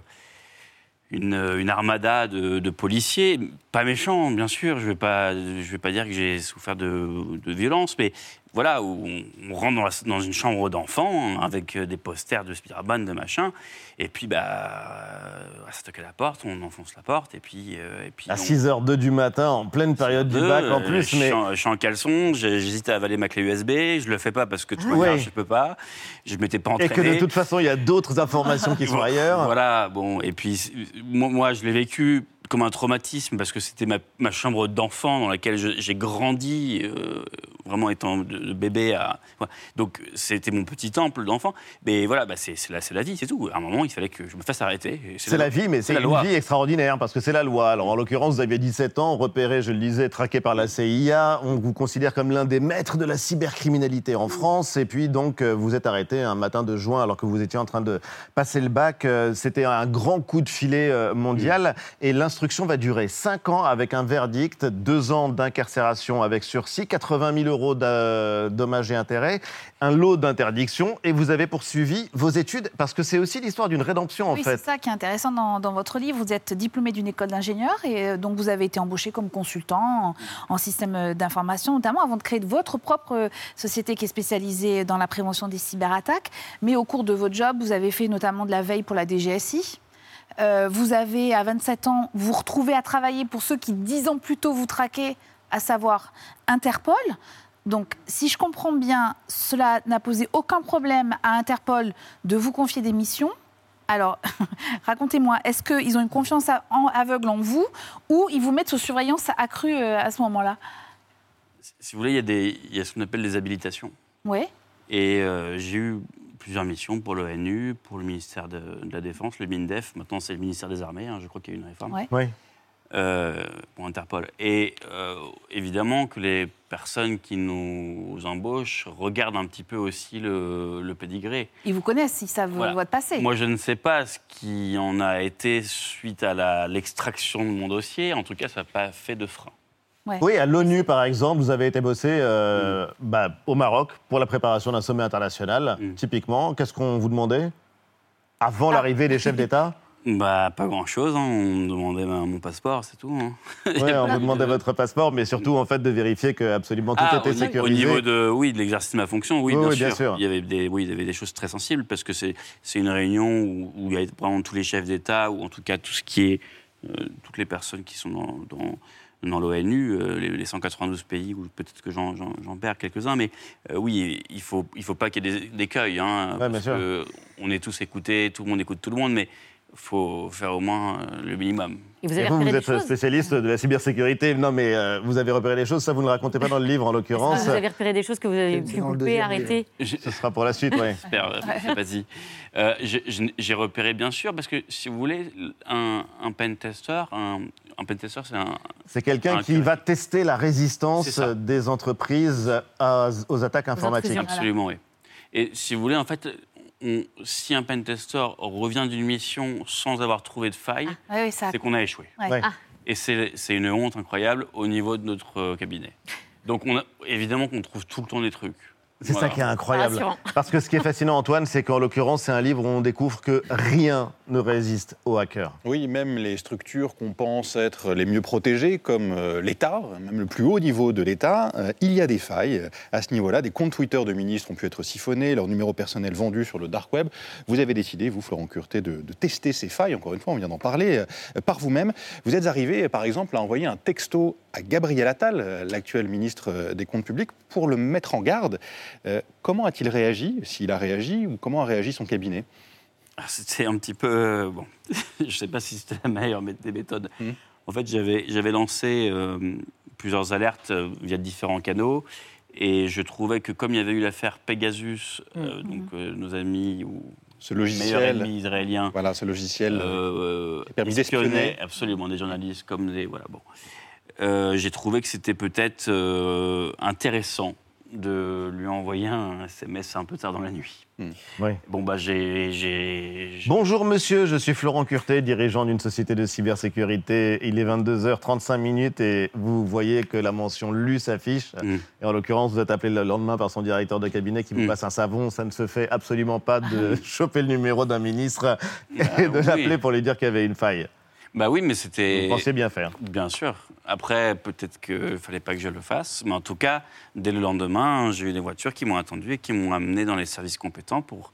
une, une armada de, de policiers, pas méchants, bien sûr. Je ne vais pas, je vais pas dire que j'ai souffert de, de violence, mais voilà, où on, on rentre dans, la- dans une chambre d'enfant avec euh, des posters de Spider-Man, de machin, et puis bah, ça toque à la porte, on enfonce la porte, et puis, euh, et puis À on- 6h02 du matin, en pleine période du bac en euh, plus, je, mais suis en, je suis en caleçon, j'hésite à avaler ma clé USB, je le fais pas parce que tu vois, je peux pas, je m'étais pas et entraîné. que de toute façon, il y a d'autres informations qui sont ailleurs. Voilà, bon, et puis moi, je l'ai vécu comme un traumatisme parce que c'était ma, ma chambre d'enfant dans laquelle j'ai grandi, euh, vraiment étant de, de bébé à. Donc c'était mon petit temple d'enfant. Mais voilà, bah, c'est la, vie, c'est tout. À un moment, il fallait que je me fasse arrêter. C'est la vie, mais c'est une loi. vie extraordinaire parce que c'est la loi. Alors en l'occurrence, vous aviez 17 ans, repéré, je le disais, traqué par la CIA. On vous considère comme l'un des maîtres de la cybercriminalité en France. Et puis donc, euh, vous êtes arrêté un matin de juin alors que vous étiez en train de passer le bac. Euh, C'était un grand coup de filet mondial. Et l'instruction va durer 5 ans avec un verdict, 2 ans d'incarcération avec sursis, 80 000 euros de dommages et intérêts, un lot d'interdiction. Et vous avez poursuivi vos études parce que c'est aussi l'histoire d'une rédemption en fait. c'est ça qui est intéressant dans, dans votre livre. Vous êtes diplômé d'une école d'ingénieur et euh, donc vous avez été embauché comme consultant en, en système euh, d'information, notamment avant de créer votre propre euh, société qui est spécialisée dans la prévention des cyberattaques. Mais au cours de votre job, vous avez fait notamment de la veille pour la DGSI. Euh, vous avez, à 27 ans, vous vous retrouvez à travailler pour ceux qui, 10 ans plus tôt, vous traquaient, à savoir Interpol. Donc, si je comprends bien, cela n'a posé aucun problème à Interpol de vous confier des missions. Alors, racontez-moi, est-ce qu'ils ont une confiance aveugle en vous ou ils vous mettent sous surveillance accrue euh, à ce moment-là? Si vous voulez, il y, a des- il y a ce qu'on appelle des habilitations. Oui. Et euh, j'ai eu plusieurs missions pour l'ONU, pour le ministère de, de la Défense, le MINDEF. Maintenant, c'est le ministère des Armées. hein, je crois qu'il y a eu une réforme. Ouais. Oui. Euh, pour Interpol. Et euh, évidemment que les personnes qui nous embauchent regardent un petit peu aussi le, le pédigré. Ils vous connaissent, ils savent Voilà. votre passé. Moi, je ne sais pas ce qui en a été suite à l'extraction de mon dossier. En tout cas, ça n'a pas fait de frein. Ouais. Oui, à l'ONU, par exemple, vous avez été bossé euh, bah, au Maroc pour la préparation d'un sommet international. Typiquement, qu'est-ce qu'on vous demandait avant l'arrivée des chefs d'État? Bah, pas grand-chose. hein. On me demandait ma- mon passeport, c'est tout. hein. On vous demandait votre passeport, mais surtout en fait de vérifier que absolument tout Ah, était au, sécurisé. Au niveau de, oui, de l'exercice de ma fonction, oui, Oui, bien, oui, sûr. bien sûr. Il, y avait des, oui, il y avait des choses très sensibles parce que c'est c'est une réunion où, où il y a vraiment tous les chefs d'État, ou en tout cas tout ce qui est. euh, toutes les personnes qui sont dans, dans, dans l'ONU, euh, les, les 192 pays, ou peut-être que j'en- j'en j'en perds quelques-uns, mais euh, oui, il ne faut, il faut pas qu'il y ait des- d'écueils. Hein, bien parce que on est tous écoutés, tout le monde écoute tout le monde, mais il faut faire au moins euh, le minimum. Et vous Et êtes spécialiste de la cybersécurité. Non, mais euh, vous avez repéré des choses, ça vous ne le racontez pas dans le livre en l'occurrence. Vous avez repéré des choses que vous avez pu couper, arrêter Ce sera pour la suite, oui. J'espère, vas-y. Euh, j'ai- repéré, bien sûr, parce que si vous voulez, un, un pen tester, un, un pen tester, c'est un. C'est quelqu'un un- qui va tester la résistance des entreprises à- aux attaques informatiques. Absolument, oui. Et si vous voulez, en fait, on- si un pen tester revient d'une mission sans avoir trouvé de faille, oui, ça- c'est qu'on a échoué. Ouais. Ouais. Ah. Et c'est c'est une honte incroyable au niveau de notre euh, cabinet. Donc, on a, évidemment qu'on trouve tout le temps des trucs. C'est Voilà. ça qui est incroyable. Parce que ce qui est fascinant, Antoine, c'est qu'en l'occurrence, c'est un livre où on découvre que rien ne résiste aux hackers. Oui, même les structures qu'on pense être les mieux protégées, comme euh, l'État, même le plus haut niveau de l'État, euh, il y a des failles à ce niveau-là. Des comptes Twitter de ministres ont pu être siphonnés, leurs numéros personnels vendus sur le dark web. Vous avez décidé, vous, Florent Curté, de, de tester ces failles. Encore une fois, on vient d'en parler euh, par vous-même. Vous êtes arrivé, par exemple, à envoyer un texto à Gabriel Attal, euh, l'actuel ministre euh, des Comptes publics, pour le mettre en garde. Euh, comment a-t-il réagi, s'il a réagi, ou comment a réagi son cabinet? Ah, C'était un petit peu. euh, bon, je ne sais pas si c'était la meilleure des méthodes. En fait, j'avais j'avais lancé euh, plusieurs alertes via différents canaux. Et je trouvais que comme il y avait eu l'affaire Pegasus, euh, donc euh, nos amis ou ce meilleurs logiciel, israéliens, voilà, ce logiciel euh, qui permis d'espionner. absolument des journalistes comme des voilà bon. Euh, J'ai trouvé que c'était peut-être euh, intéressant de lui envoyer un SMS un peu tard dans la nuit. Oui. Bon bah j'ai j'ai Bonjour monsieur, je suis Florent Curté, dirigeant d'une société de cybersécurité. Il est 22h35 minutes et vous voyez que la mention lu s'affiche. Mm. Et en l'occurrence, vous êtes appelé le lendemain par son directeur de cabinet qui vous Mm. passe un savon. Ça ne se fait absolument pas de choper le numéro d'un ministre et de oui. l'appeler pour lui dire qu'il y avait une faille. Bah oui, mais c'était. Vous pensiez bien faire. Bien sûr. Après, peut-être qu'il ne fallait pas que je le fasse, mais en tout cas, dès le lendemain, j'ai eu des voitures qui m'ont attendu et qui m'ont amené dans les services compétents pour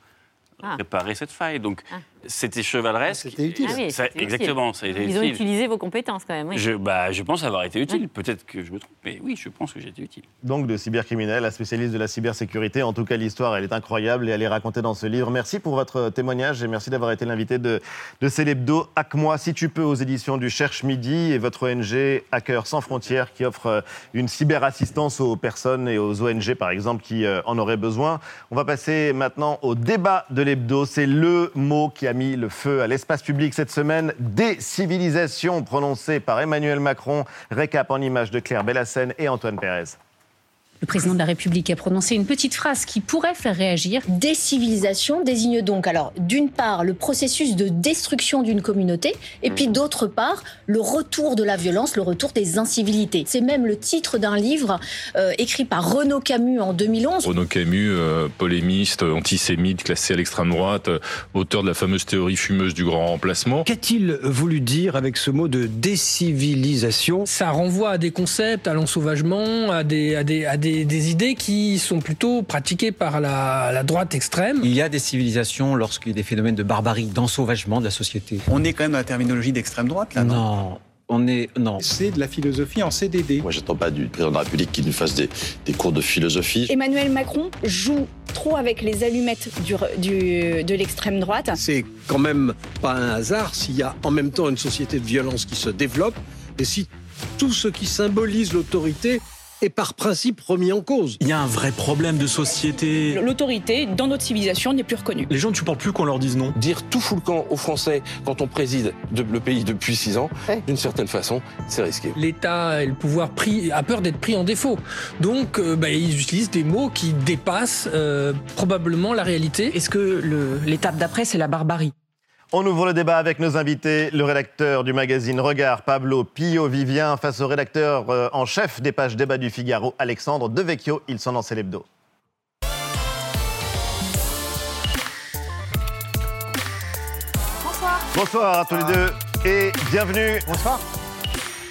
Ah. réparer cette faille. Donc, c'était chevaleresque. C'était utile. Ah oui, Ça- utile. exactement, ça a été Ils ont utile. utilisé vos compétences quand même. oui. Je, bah, je pense avoir été utile. Peut-être que je me trompe, mais oui, je pense que j'ai été utile. Donc de cybercriminel, la spécialiste de la cybersécurité. En tout cas, l'histoire, elle est incroyable et elle est racontée dans ce livre. Merci pour votre témoignage et merci d'avoir été l'invité de, de Célébdo. Hack-moi si tu peux aux éditions du Cherche Midi et votre ONG Hackers sans frontières qui offre euh, une cyberassistance aux personnes et aux ONG, par exemple, qui euh, en auraient besoin. On va passer maintenant au débat de l'hebdo. C'est le mot qui a mis le feu à l'espace public cette semaine. Décivilisation prononcée par Emmanuel Macron. Récap en images de Claire Bellassène et Antoine Pérez. Le président de la République a prononcé une petite phrase qui pourrait faire réagir. Décivilisation désigne donc alors d'une part le processus de destruction d'une communauté et puis d'autre part le retour de la violence, le retour des incivilités. C'est même le titre d'un livre euh, écrit par Renaud Camus en 2011. Renaud Camus, euh, polémiste, antisémite, classé à l'extrême droite, euh, auteur de la fameuse théorie fumeuse du grand remplacement. Qu'a-t-il voulu dire avec ce mot de décivilisation? Ça renvoie à des concepts, à l'ensauvagement, à des, à des, à des, des idées qui sont plutôt pratiquées par la, la droite extrême. Il y a des civilisations lorsqu'il y a des phénomènes de barbarie, d'ensauvagement de la société. On est quand même dans la terminologie d'extrême droite, là, non? Non. On est non. C'est de la philosophie en CDD. Moi, j'attends pas du président de la République qu'il nous fasse des, des cours de philosophie. Emmanuel Macron joue trop avec les allumettes du, du- de l'extrême droite. C'est quand même pas un hasard s'il y a en même temps une société de violence qui se développe et si tout ce qui symbolise l'autorité est par principe remis en cause. Il y a un vrai problème de société. L'autorité dans notre civilisation n'est plus reconnue. Les gens ne supportent plus qu'on leur dise non. Dire tout fout le camp aux Français quand on préside de- le pays depuis six ans, d'une certaine façon, c'est risqué. L'État et le pouvoir pris, a peur d'être pris en défaut. Donc, euh, bah, ils utilisent des mots qui dépassent euh, probablement la réalité. Est-ce que l'étape d'après, c'est la barbarie? On ouvre le débat avec nos invités, le rédacteur du magazine Regard, Pablo Pio Vivien, face au rédacteur euh, en chef des pages débat du Figaro, Alexandre Devecchio. Ils sont dans l'hebdo. Bonsoir. Bonsoir à tous les deux et bienvenue. Bonsoir.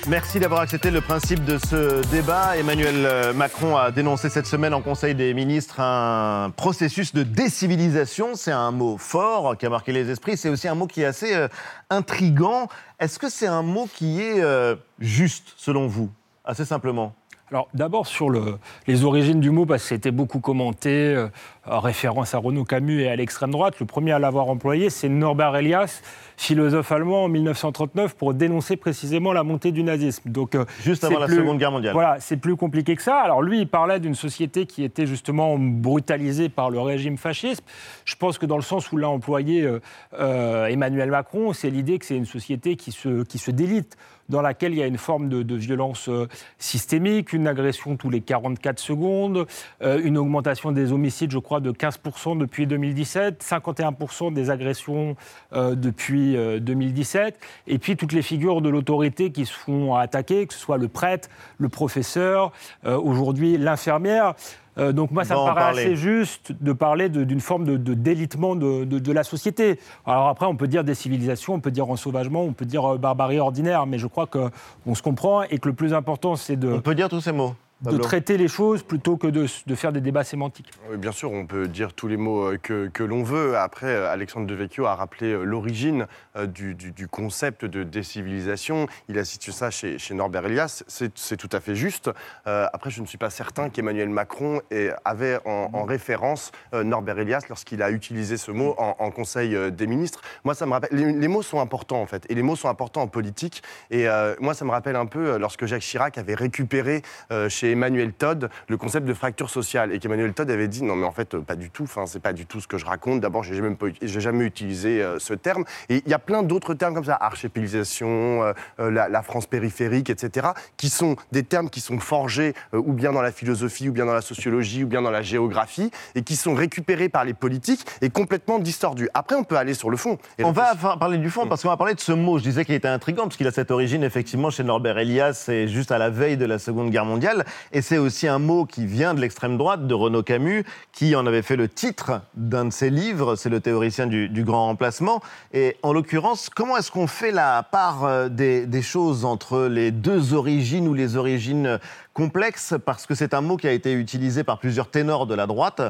Merci d'avoir accepté le principe de ce débat. Emmanuel euh, Macron a dénoncé cette semaine en Conseil des ministres un processus de décivilisation. C'est un mot fort qui a marqué les esprits. C'est aussi un mot qui est assez euh, intrigant. Est-ce que c'est un mot qui est euh, juste selon vous? Assez simplement. Alors d'abord sur le- les origines du mot, parce que c'était beaucoup commenté, euh, en référence à Renaud Camus et à l'extrême droite. Le premier à l'avoir employé, c'est Norbert Elias, philosophe allemand en 1939, pour dénoncer précisément la montée du nazisme. Donc, euh, Juste avant la Seconde Guerre mondiale. Voilà, c'est plus compliqué que ça. Alors lui, il parlait d'une société qui était justement brutalisée par le régime fasciste. Je pense que dans le sens où l'a employé euh, euh, Emmanuel Macron, c'est l'idée que c'est une société qui se, qui se délite dans laquelle il y a une forme de, violence euh, systémique, une agression tous les 44 secondes, euh, une augmentation des homicides, je crois, de 15% depuis 2017, 51% des agressions euh, depuis euh, 2017, et puis toutes les figures de l'autorité qui se font attaquer, que ce soit le prêtre, le professeur, aujourd'hui l'infirmière. Euh, donc moi, ça me paraît assez juste de parler d'une forme de, de délitement de, de- de la société. Alors après, on peut dire des civilisations, on peut dire ensauvagement, on peut dire euh, barbarie ordinaire, mais je crois qu'on se comprend et que le plus important, c'est de... On peut dire tous ces mots. De traiter les choses plutôt que de, de faire des débats sémantiques. Oui, bien sûr, on peut dire tous les mots euh, que, que l'on veut. Après, euh, Alexandre Devecchio a rappelé euh, l'origine du, du- du concept de décivilisation. Il a situé ça chez, chez Norbert Elias. C'est tout à fait juste. Euh, après, je ne suis pas certain qu'Emmanuel Macron ait- avait en, en référence Norbert Elias lorsqu'il a utilisé ce mot en, en Conseil des ministres. Moi, ça me rappelle. Les, les mots sont importants, en fait. Et les mots sont importants en politique. Et euh, moi, ça me rappelle un peu lorsque Jacques Chirac avait récupéré euh, chez Emmanuel Todd le concept de fracture sociale et qu'Emmanuel Todd avait dit non mais en fait pas du tout, enfin c'est pas du tout ce que je raconte. D'abord j'ai même pas, j'ai jamais utilisé euh, ce terme et il y a plein d'autres termes comme ça, archipélisation, euh, euh, la, la France périphérique, etc. qui sont des termes qui sont forgés euh, ou bien dans la philosophie ou bien dans la sociologie ou bien dans la géographie et qui sont récupérés par les politiques et complètement distordus. Après on peut aller sur le fond. Et On va parler du fond parce qu'on va parler de ce mot. Je disais qu'il était intriguant parce qu'il a cette origine effectivement chez Norbert Elias, c'est juste à la veille de la Seconde Guerre mondiale. Et c'est aussi un mot qui vient de l'extrême droite, de Renaud Camus, qui en avait fait le titre d'un de ses livres. C'est le théoricien du, grand remplacement. Et en l'occurrence, comment est-ce qu'on fait la part euh, des, choses entre les deux origines ou les origines complexes? Parce que c'est un mot qui a été utilisé par plusieurs ténors de la droite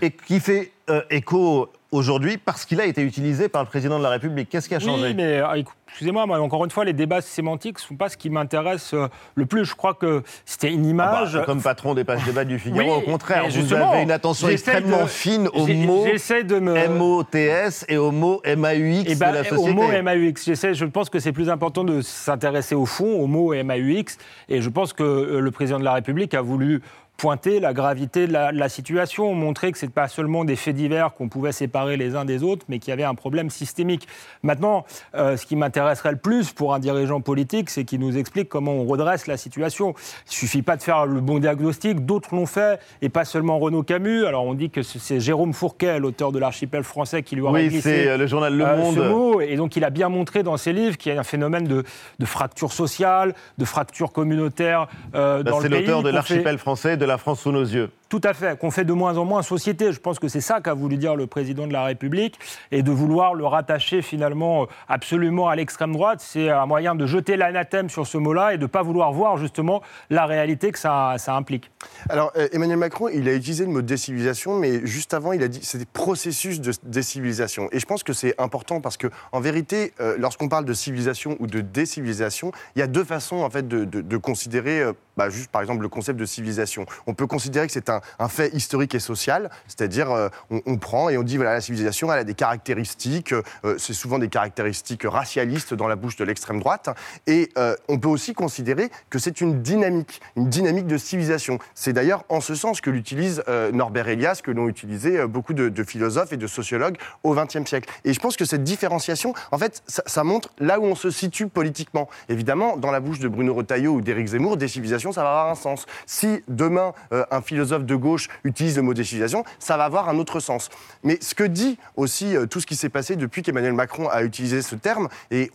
et qui fait euh, écho aujourd'hui parce qu'il a été utilisé par le président de la République. Qu'est-ce qui a changé? Oui, mais euh, excusez-moi, encore une fois, les débats sémantiques ne sont pas ce qui m'intéresse euh, le plus. Je crois que c'était une image. Ah bah, comme patron des pages débat du Figaro, Oui, au contraire, vous avez une attention j'essaie extrêmement de- fine aux mots de me- MOTS et aux mots MAUX Eh ben, de la Au société. mot MAUX, j'essaie, je pense que c'est plus important de s'intéresser au fond, au mot MAUX. Et je pense que euh, le président de la République a voulu pointer la gravité de la, de la situation, montrer que ce n'est pas seulement des faits divers qu'on pouvait séparer les uns des autres, mais qu'il y avait un problème systémique. Maintenant, euh, ce qui m'intéresserait le plus pour un dirigeant politique, c'est qu'il nous explique comment on redresse la situation. Il suffit pas de faire le bon diagnostic, d'autres l'ont fait, et pas seulement Renaud Camus. Alors on dit que c'est Jérôme Fourquet, l'auteur de l'archipel français, qui lui aurait Oui, c'est, euh, le journal Le euh, Monde. ce mot. Et donc, il a bien montré dans ses livres qu'il y a un phénomène de, de fracture sociale, de fracture communautaire euh, Là, dans c'est le pays. l'auteur de l'archipel français de la France sous nos yeux. Tout à fait, qu'on fait de moins en moins société. Je pense que c'est ça qu'a voulu dire le président de la République. Et de vouloir le rattacher finalement euh, absolument à l'extrême droite, c'est un moyen de jeter l'anathème sur ce mot-là et de ne pas vouloir voir justement la réalité que ça, implique. Alors, euh, Emmanuel Macron, il a utilisé le mot décivilisation, mais juste avant, il a dit des processus de décivilisation. Et je pense que c'est important parce que, en vérité, euh, lorsqu'on parle de civilisation ou de décivilisation, il y a deux façons en fait de, considérer, bah, juste par exemple, le concept de civilisation. On peut considérer que c'est un, un fait historique et social, c'est-à-dire euh, on, prend et on dit voilà la civilisation, elle a des caractéristiques, euh, c'est souvent des caractéristiques racialistes dans la bouche de l'extrême droite. Et euh, on peut aussi considérer que c'est une dynamique, une dynamique de civilisation. C'est d'ailleurs en ce sens que l'utilise euh, Norbert Elias, que l'ont utilisé euh, beaucoup de, philosophes et de sociologues au XXe siècle. Et je pense que cette différenciation, en fait, ça, montre là où on se situe politiquement. Évidemment, dans la bouche de Bruno Retailleau ou d'Éric Zemmour, décivilisation, ça va avoir un sens. Si demain, euh, un philosophe de gauche utilise le mot décivilisation, ça va avoir un autre sens. Mais ce que dit aussi euh, tout ce qui s'est passé depuis qu'Emmanuel Macron a utilisé ce terme, et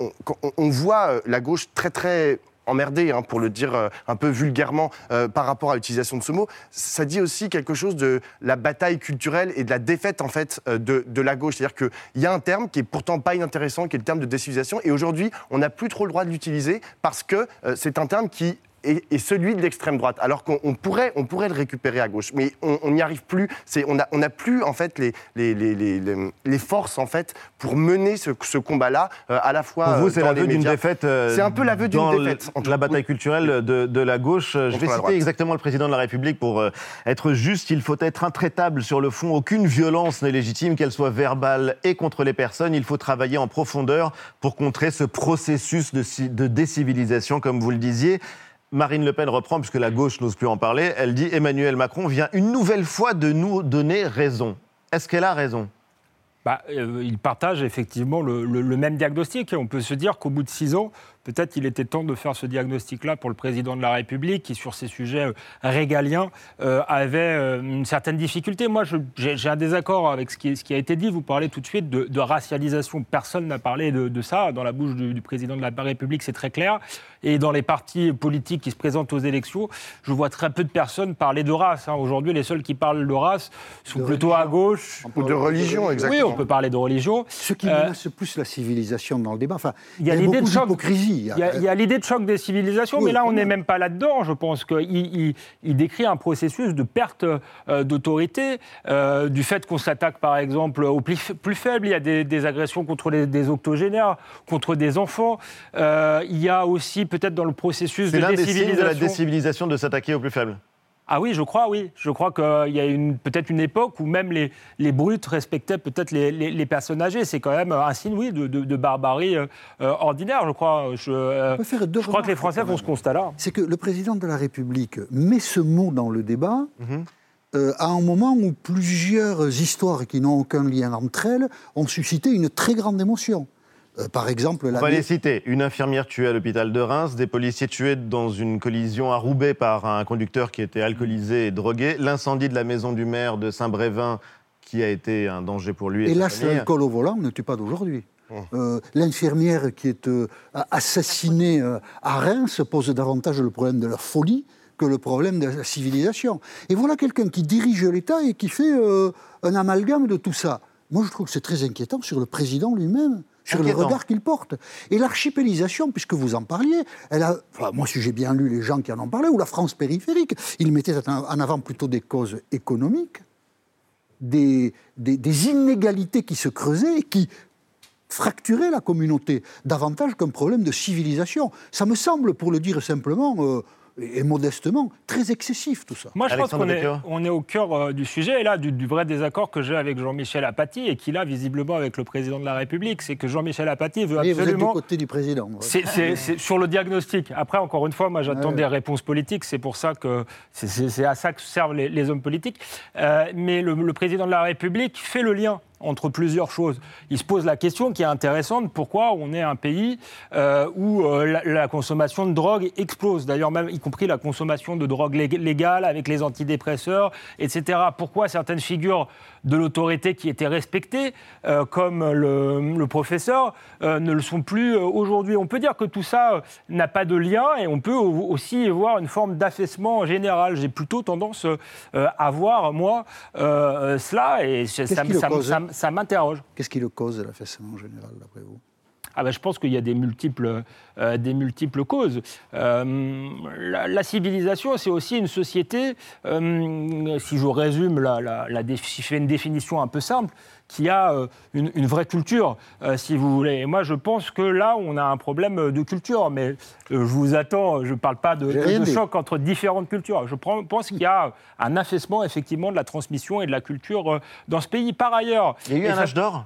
on, voit euh, la gauche très très emmerdée, hein, pour le dire euh, un peu vulgairement, par rapport à l'utilisation de ce mot, ça dit aussi quelque chose de la bataille culturelle et de la défaite en fait de, de la gauche. C'est-à-dire qu'il y a un terme qui est pourtant pas inintéressant, qui est le terme de décivilisation, et aujourd'hui on n'a plus trop le droit de l'utiliser parce que c'est un terme qui est celui de l'extrême droite, alors qu'on on pourrait, on pourrait le récupérer à gauche, mais on n'y arrive plus. On n'a on plus en fait les, les, les, les, les- les forces en fait pour mener ce, ce combat-là euh, à la fois. Pour vous, euh, c'est l'aveu d'une défaite. euh, C'est un peu l'aveu d'une défaite. en La bataille culturelle de, de la gauche. Je vais citer exactement le président de la République pour euh, être juste. Il faut être intraitable sur le fond. Aucune violence n'est légitime, qu'elle soit verbale et contre les personnes. Il faut travailler en profondeur pour contrer ce processus de décivilisation, comme vous le disiez. Marine Le Pen reprend, puisque la gauche n'ose plus en parler. Elle dit Emmanuel Macron vient une nouvelle fois de nous donner raison. Est-ce qu'elle a raison? Bah, euh, il partage effectivement le, même diagnostic. On peut se dire qu'au bout de six ans, peut-être il était temps de faire ce diagnostic-là pour le président de la République, qui sur ces sujets euh, régaliens euh, avait une certaine difficulté. Moi, j'ai un désaccord avec ce qui, a été dit. Vous parlez tout de suite de, racialisation. Personne n'a parlé de, ça. Dans la bouche du président de la République, c'est très clair. Et dans les partis politiques qui se présentent aux élections, je vois très peu de personnes parler de race. hein. Aujourd'hui, les seuls qui parlent de race sont plutôt à gauche. Ou de religion, exactement. Oui, on peut parler de religion. Ce qui Euh, menace plus la civilisation dans le débat. Enfin, il y a l'idée de beaucoup choc. d'hypocrisie. Il y a, l'idée de choc des civilisations, Oui, mais là, on n'est même. pas là-dedans. Je pense qu'il il, il décrit un processus de perte euh, d'autorité, euh, du fait qu'on s'attaque, par exemple, aux plus, plus faibles. Il y a des, des agressions contre les, des octogénaires, contre des enfants. Euh, il y a aussi, peut-être, dans le processus C'est de la décivilisation de s'attaquer aux plus faibles. Ah oui, je crois, oui. Je crois qu'il y a une- peut-être une époque où même les, les brutes respectaient peut-être les, les- les personnes âgées. C'est quand même un signe, oui, de, de- de barbarie euh, euh, ordinaire, je crois. Je, euh, On peut faire deux je crois que les Français font ce constat-là. C'est que le président de la République met ce mot dans le débat Mhm. euh, à un moment où plusieurs histoires qui n'ont aucun lien entre elles ont suscité une très grande émotion. Euh, par exemple, On la va les citer. Une infirmière tuée à l'hôpital de Reims, des policiers tués dans une collision à Roubaix par un conducteur qui était alcoolisé et drogué, l'incendie de la maison du maire de Saint-Brévin qui a été un danger pour lui et, Et là, famille. l'alcool au volant ne tue pas d'aujourd'hui. Mmh. Euh, L'infirmière qui est euh, assassinée euh, à Reims pose davantage le problème de la folie que le problème de la civilisation. Et voilà quelqu'un qui dirige l'État et qui fait un amalgame de tout ça. Moi, je trouve que c'est très inquiétant sur le président lui-même, sur Inquiétant. le regard qu'il porte. Et l'archipélisation, puisque vous en parliez, elle a, enfin, moi, si j'ai bien lu les gens qui en ont parlé, ou la France périphérique, ils mettaient en en avant plutôt des causes économiques des, des, des inégalités qui se creusaient et qui fracturaient la communauté davantage qu'un problème de civilisation. Ça me semble, pour le dire simplement, euh, et modestement, très excessif tout ça. Moi, je pense Alexandre qu'on est, Becquer on est au cœur euh, du sujet, et là, du, du vrai désaccord que j'ai avec Jean-Michel Apathy, et qu'il a visiblement avec le président de la République. C'est que Jean-Michel Apathy veut Oui, vous êtes du absolument. côté du président. ouais. C'est c'est- c'est sur le diagnostic. Après, encore une fois, moi, j'attends Ouais. des réponses politiques. C'est pour ça que c'est- c'est c'est à ça que servent les, les hommes politiques. Euh, mais le, le président de la République fait le lien entre plusieurs choses. Il se pose la question qui est intéressante pourquoi on est un pays euh, où euh, la, la consommation de drogue explose. D'ailleurs, même y compris la consommation de drogue lég- légale avec les antidépresseurs, etc. Pourquoi certaines figures de l'autorité qui étaient respectées, euh, comme le, le professeur, euh, ne le sont plus euh, aujourd'hui. On peut dire que tout ça euh, n'a pas de lien et on peut au- aussi voir une forme d'affaissement général. J'ai plutôt tendance à voir, moi, cela et ça, ça- m'interroge. Qu'est-ce qui le cause, l'affaissement général, d'après vous? Ah ben, je pense qu'il y a des multiples, euh, des multiples causes. Euh, la, la civilisation, c'est aussi une société, euh, si je résume, la, la- la défi- si je fais une définition un peu simple, qui a une, une vraie culture, euh, si vous voulez. Et moi, je pense que là, on a un problème de culture. Mais euh, je vous attends, je ne parle pas de, choc entre différentes cultures. Je pense qu'il y a un affaissement, effectivement, de la transmission et de la culture euh, dans ce pays. Par ailleurs... Il y a eu un ça- âge d'or?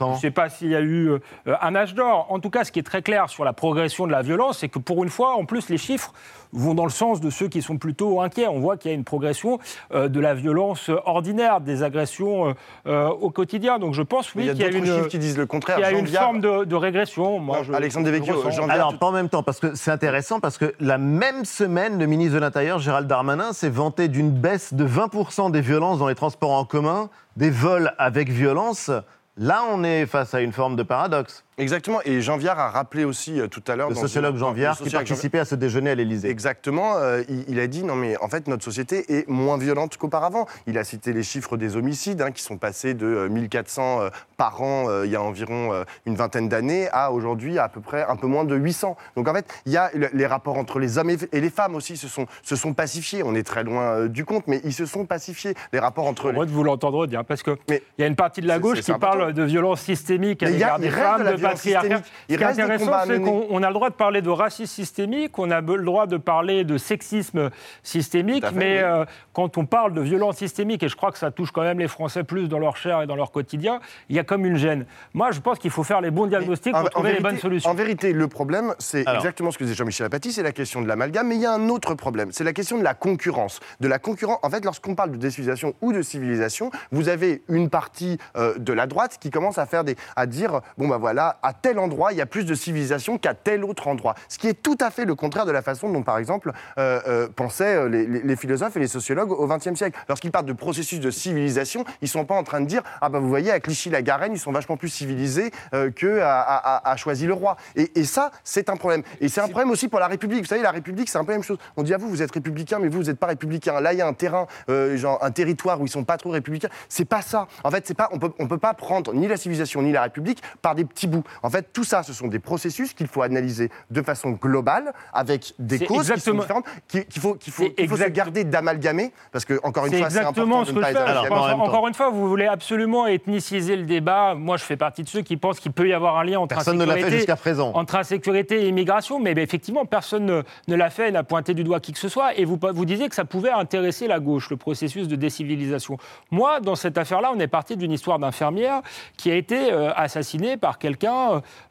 Je ne sais pas s'il y a eu euh, un âge d'or. En tout cas, ce qui est très clair sur la progression de la violence, c'est que pour une fois, en plus, les chiffres vont dans le sens de ceux qui sont plutôt inquiets. On voit qu'il y a une progression euh, de la violence ordinaire, des agressions euh, au quotidien. Donc je pense, oui, il y a qu'il y a d'autres une, chiffres qui disent le contraire. qu'il y a Jean une Viard- forme de, de régression. Moi, je, Alexandre je le Devecchio, ressens. Jean Alors, pas en même temps, parce que c'est intéressant, parce que la même semaine, le ministre de l'Intérieur, Gérald Darmanin, s'est vanté d'une baisse de 20% des violences dans les transports en commun, des vols avec violence. Là, on est face à une forme de paradoxe. Exactement, et Jean Viard a rappelé aussi euh, tout à l'heure... Le dans sociologue une- Jean Viard, qui Jean- participait à ce déjeuner à l'Élysée. Exactement, euh, il, il a dit non mais en fait notre société est moins violente qu'auparavant. Il a cité les chiffres des homicides hein, qui sont passés de euh, 1400 euh, par an euh, il y a environ euh, une vingtaine d'années à aujourd'hui à peu près un peu moins de 800. Donc en fait il y a le- les rapports entre les hommes et, et les femmes aussi se sont, se sont pacifiés. On est très loin euh, du compte mais ils se sont pacifiés. Les rapports entre... Moi, de vous l'entendre dire, parce qu'il y a une partie de la gauche qui important. parle de violence systémique à Mais il y a- l'égard des femmes, de la de violence patriarcat. Ce qui est intéressant, c'est qu'on on a le droit de parler de racisme systémique, on a le droit de parler de sexisme systémique, fait, mais oui. euh, quand on parle de violence systémique, et je crois que ça touche quand même les Français plus dans leur chair et dans leur quotidien, il y a comme une gêne. Moi, je pense qu'il faut faire les bons diagnostics pour en trouver vérité- les bonnes solutions. En vérité, le problème, c'est exactement ce que disait Jean-Michel Apathy, c'est la question de l'amalgame, mais il y a un autre problème, c'est la question de la concurrence. De la concurrence. En fait, lorsqu'on parle de décivilisation ou de civilisation, vous avez une partie euh, de la droite qui commence à faire des, à dire, bon ben voilà, à tel endroit, il y a plus de civilisation qu'à tel autre endroit. Ce qui est tout à fait le contraire de la façon dont, par exemple, euh, euh, pensaient euh, les, philosophes et les sociologues au XXe siècle. Lorsqu'ils parlent de processus de civilisation, ils sont pas en train de dire, ah ben vous voyez, à Clichy-la-Garenne, ils sont vachement plus civilisés que à, Choisy-le-Roi. Et, ça, c'est un problème. Et c'est un problème aussi pour la République. Vous savez, la République, c'est un peu la même chose. On dit à vous, vous êtes républicain, mais vous, vous n'êtes pas républicain. Là, il y a un terrain, genre un territoire où ils sont pas trop républicains. C'est pas ça. En fait, pas, on peut, on peut pas prendre ni la civilisation ni la République par des petits bouts. En fait, tout ça, ce sont des processus qu'il faut analyser de façon globale, avec des causes qui sont différentes, qu'il faut, qu'il faut, C'est qu'il faut se garder d'amalgamer, parce que encore une fois, c'est important ce de ne pas les en encore une fois, vous voulez absolument ethniciser le débat. Moi, je fais partie de ceux qui pensent qu'il peut y avoir un lien entre Personne ne l'a fait insécurité- entre insécurité et immigration, mais ben, effectivement, personne ne, ne l'a fait, n'a pointé du doigt qui que ce soit. Et vous, vous disiez que ça pouvait intéresser la gauche, le processus de décivilisation. Moi, dans cette affaire-là, on est parti d'une histoire d'infirmière qui a été euh, assassinée par quelqu'un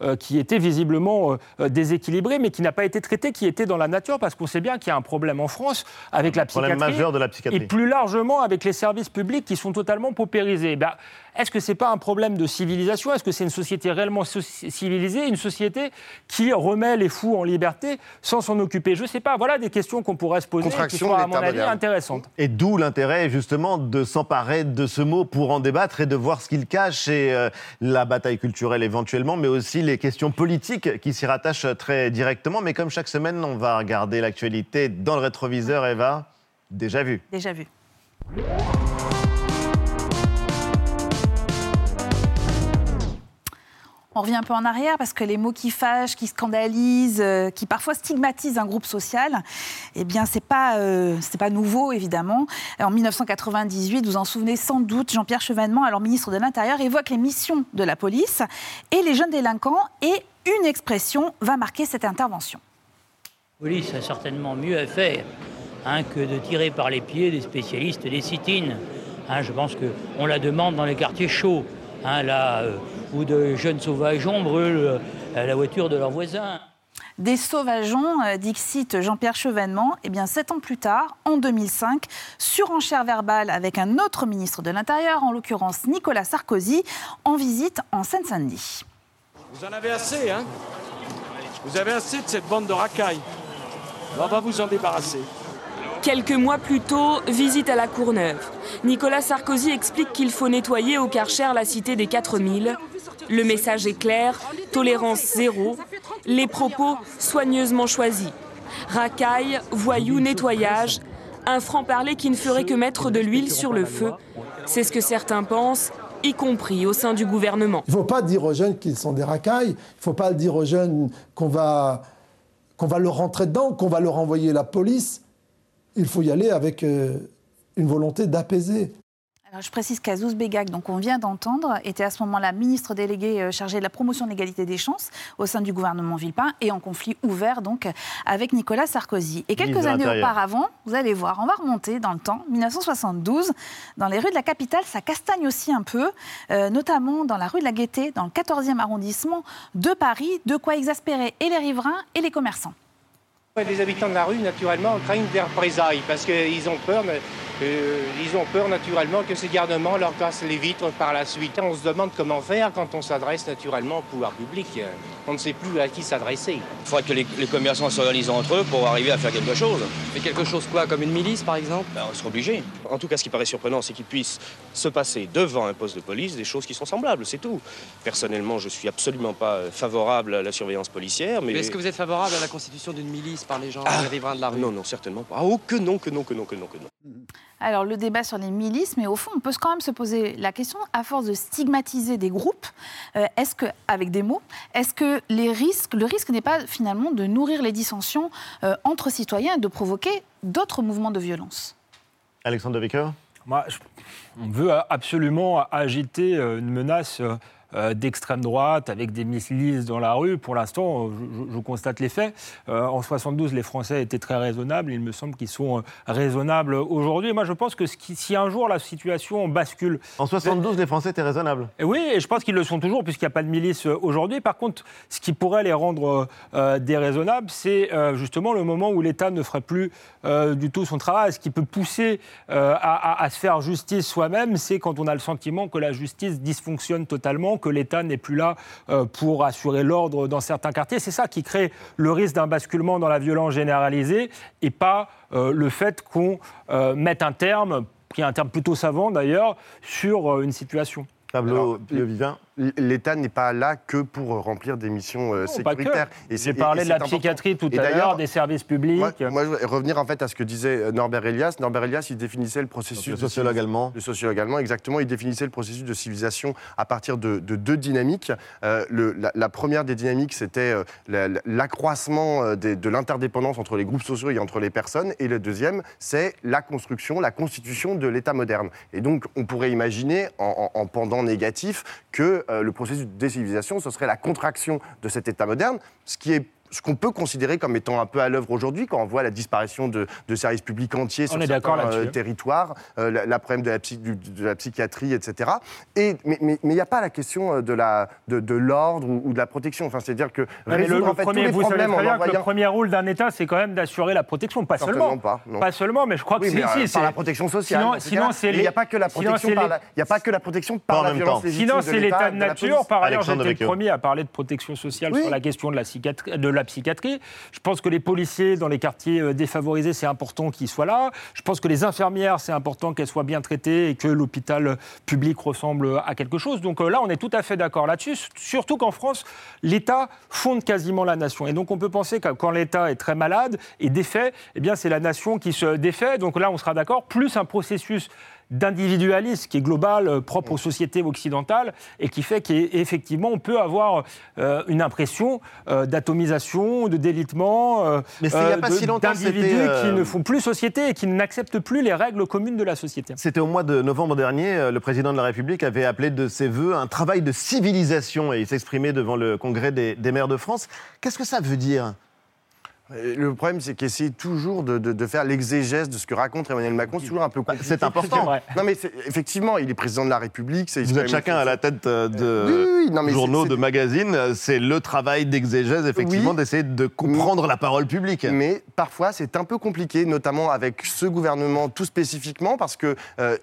euh, qui était visiblement euh, euh, déséquilibré, mais qui n'a pas été traité, qui était dans la nature, parce qu'on sait bien qu'il y a un problème en France avec la Problème psychiatrie. majeur de la psychiatrie. Et plus largement avec les services publics qui sont totalement paupérisés. Ben, Est-ce que ce n'est pas un problème de civilisation? Est-ce que c'est une société réellement so- civilisée Une société qui remet les fous en liberté sans s'en occuper? Je ne sais pas. Voilà des questions qu'on pourrait se poser et qui sont, de à mon avis, moderne. intéressantes. Et d'où l'intérêt justement de s'emparer de ce mot pour en débattre et de voir ce qu'il cache et euh, la bataille culturelle éventuellement, mais aussi les questions politiques qui s'y rattachent très directement. Mais comme chaque semaine, on va regarder l'actualité dans le rétroviseur, Eva. Déjà vu. Déjà vu. On revient un peu en arrière parce que les mots qui fâchent, qui scandalisent, euh, qui parfois stigmatisent un groupe social, eh bien, c'est pas, euh, pas nouveau, évidemment. En 1998, vous en souvenez sans doute, Jean-Pierre Chevènement, alors ministre de l'Intérieur, évoque les missions de la police et les jeunes délinquants et une expression va marquer cette intervention. La police a certainement mieux à faire hein, que de tirer par les pieds des spécialistes des sit-ins. Hein, je pense qu'on la demande dans les quartiers chauds, hein, là, euh, où de jeunes sauvageons brûlent euh, la voiture de leurs voisins. Des sauvageons, euh, Dixit Jean-Pierre Chevènement, et bien sept ans plus tard, en 2005, surenchère verbale avec un autre ministre de l'Intérieur, en l'occurrence Nicolas Sarkozy, en visite en Seine-Saint-Denis. Vous en avez assez, hein? Vous avez assez de cette bande de racailles. On va vous en débarrasser. Quelques mois plus tôt, visite à la Courneuve. Nicolas Sarkozy explique qu'il faut nettoyer au Karcher la cité des 4000. Le message est clair, tolérance zéro, les propos soigneusement choisis. Racaille, voyou, nettoyage, un franc-parler qui ne ferait que mettre de l'huile sur le feu. C'est ce que certains pensent, y compris au sein du gouvernement. Il ne faut pas dire aux jeunes qu'ils sont des racailles, il ne faut pas dire aux jeunes qu'on va, qu'on va leur rentrer dedans, qu'on va leur envoyer la police il faut y aller avec euh, une volonté d'apaiser. Alors, je précise qu'Azouz Begag, donc on vient d'entendre, était à ce moment-là ministre délégué euh, chargé de la promotion de l'égalité des chances au sein du gouvernement Villepin et en conflit ouvert donc avec Nicolas Sarkozy. Et quelques années auparavant, vous allez voir, on va remonter dans le temps, 1972, dans les rues de la capitale, ça castagne aussi un peu, euh, notamment dans la rue de la Gaîté, dans le 14e arrondissement de Paris, de quoi exaspérer et les riverains et les commerçants. Les habitants de la rue, naturellement, craignent des représailles parce qu'ils ont peur, euh, ils ont peur naturellement que ces garnements leur cassent les vitres par la suite. On se demande comment faire quand on s'adresse naturellement au pouvoir public. On ne sait plus à qui s'adresser. Il faudrait que les, commerçants s'organisent entre eux pour arriver à faire quelque chose. Mais quelque chose quoi Comme une milice par exemple? Ben, On sera obligé. En tout cas, ce qui paraît surprenant, c'est qu'il puisse se passer devant un poste de police des choses qui sont semblables, c'est tout. Personnellement, je suis absolument pas favorable à la surveillance policière. Mais, est-ce que vous êtes favorable à la constitution d'une milice par les gens, ah, les riverains de la rue. Non, non, certainement pas. Ah, oh, que non, que non, que non, que non, que non. Alors, le débat sur les milices, mais au fond, on peut quand même se poser la question, à force de stigmatiser des groupes, euh, est-ce que, avec des mots, est-ce que les risques, le risque n'est pas finalement de nourrir les dissensions euh, entre citoyens et de provoquer d'autres mouvements de violence? Alexandre de Moi, On veut absolument agiter euh, une menace euh, d'extrême droite avec des milices dans la rue. Pour l'instant, je, constate les faits. Euh, en 72, les Français étaient très raisonnables. Il me semble qu'ils sont euh, raisonnables aujourd'hui. moi, je pense que si un jour la situation bascule. En 72, les Français étaient raisonnables. Et oui, et je pense qu'ils le sont toujours puisqu'il n'y a pas de milice aujourd'hui. Par contre, ce qui pourrait les rendre déraisonnables, c'est justement le moment où l'État ne ferait plus du tout son travail. Ce qui peut pousser à, à se faire justice soi-même, c'est quand on a le sentiment que la justice dysfonctionne totalement, que l'État n'est plus là euh, pour assurer l'ordre dans certains quartiers. C'est ça qui crée le risque d'un basculement dans la violence généralisée et pas euh, le fait qu'on euh, mette un terme, qui est un terme plutôt savant d'ailleurs, sur une situation. Pablo Vivin l'État n'est pas là que pour remplir des missions euh, sécuritaires. J'ai parlé de la psychiatrie tout à l'heure, des services publics. Moi, je voudrais revenir en fait à ce que disait euh, Norbert Elias. Norbert Elias, il définissait le processus. Le sociologue allemand. Le sociologue allemand, exactement. Il définissait le processus de civilisation à partir de, deux dynamiques. Euh, le, la, première des dynamiques, c'était l'accroissement de l'interdépendance entre les groupes sociaux et entre les personnes. Et le deuxième, c'est la construction, la constitution de l'État moderne. Et donc, on pourrait imaginer, en, en pendant négatif, que euh, le processus de décivilisation, ce serait la contraction de cet État moderne, ce qui est ce qu'on peut considérer comme étant un peu à l'œuvre aujourd'hui, quand on voit la disparition de, services publics entiers sur certains euh, territoires, euh, la, problème de la, de la, psychiatrie, etc. Et, mais il n'y a pas la question euh, de l'ordre de, de ou, ou, de la protection. Enfin, C'est-à-dire que résoudre le, en fait, premier, tous les problèmes le premier rôle d'un État, c'est quand même d'assurer la protection, pas seulement. Pas, pas, seulement, mais je crois que c'est ici. Par la protection sociale. Sinon, il n'y a pas que la protection par la, il a pas que la protection par la violence Sinon, c'est l'État de nature. Par ailleurs, j'étais le premier à parler de protection sociale sur la question de la psychiatrie. Je pense que les policiers dans les quartiers euh, défavorisés, c'est important qu'ils soient là. Je pense que les infirmières, c'est important qu'elles soient bien traitées et que l'hôpital public ressemble à quelque chose. Donc euh, là, on est tout à fait d'accord là-dessus. Surtout qu'en France, l'État fonde quasiment la nation. Et donc on peut penser que quand l'État est très malade et défait, eh bien c'est la nation qui se défait. Donc là, on sera d'accord. Plus un processus d'individualisme qui est global, euh, propre aux sociétés occidentales, et qui fait qu'effectivement, on peut avoir euh, une impression euh, d'atomisation, de délitement, euh, Mais c'est il y a pas de- si longtemps, d'individus qui ne font plus société et qui n'acceptent plus les règles communes de la société. C'était au mois de novembre dernier, le président de la République avait appelé de ses voeux un travail de civilisation et il s'exprimait devant le congrès des, des maires de France. Qu'est-ce que ça veut dire? Le problème, c'est qu'essayer toujours de, de- de faire l'exégèse de ce que raconte Emmanuel Macron, c'est toujours un peu compliqué. Bah, c'est important. C'est vrai. Non, mais effectivement, il est président de la République. Vous êtes chacun à la tête euh, de Oui, oui, oui, non, mais journaux, de magazines. C'est le travail d'exégèse, effectivement, Oui. d'essayer de comprendre la parole publique. Mais parfois, c'est un peu compliqué, notamment avec ce gouvernement tout spécifiquement, parce qu'il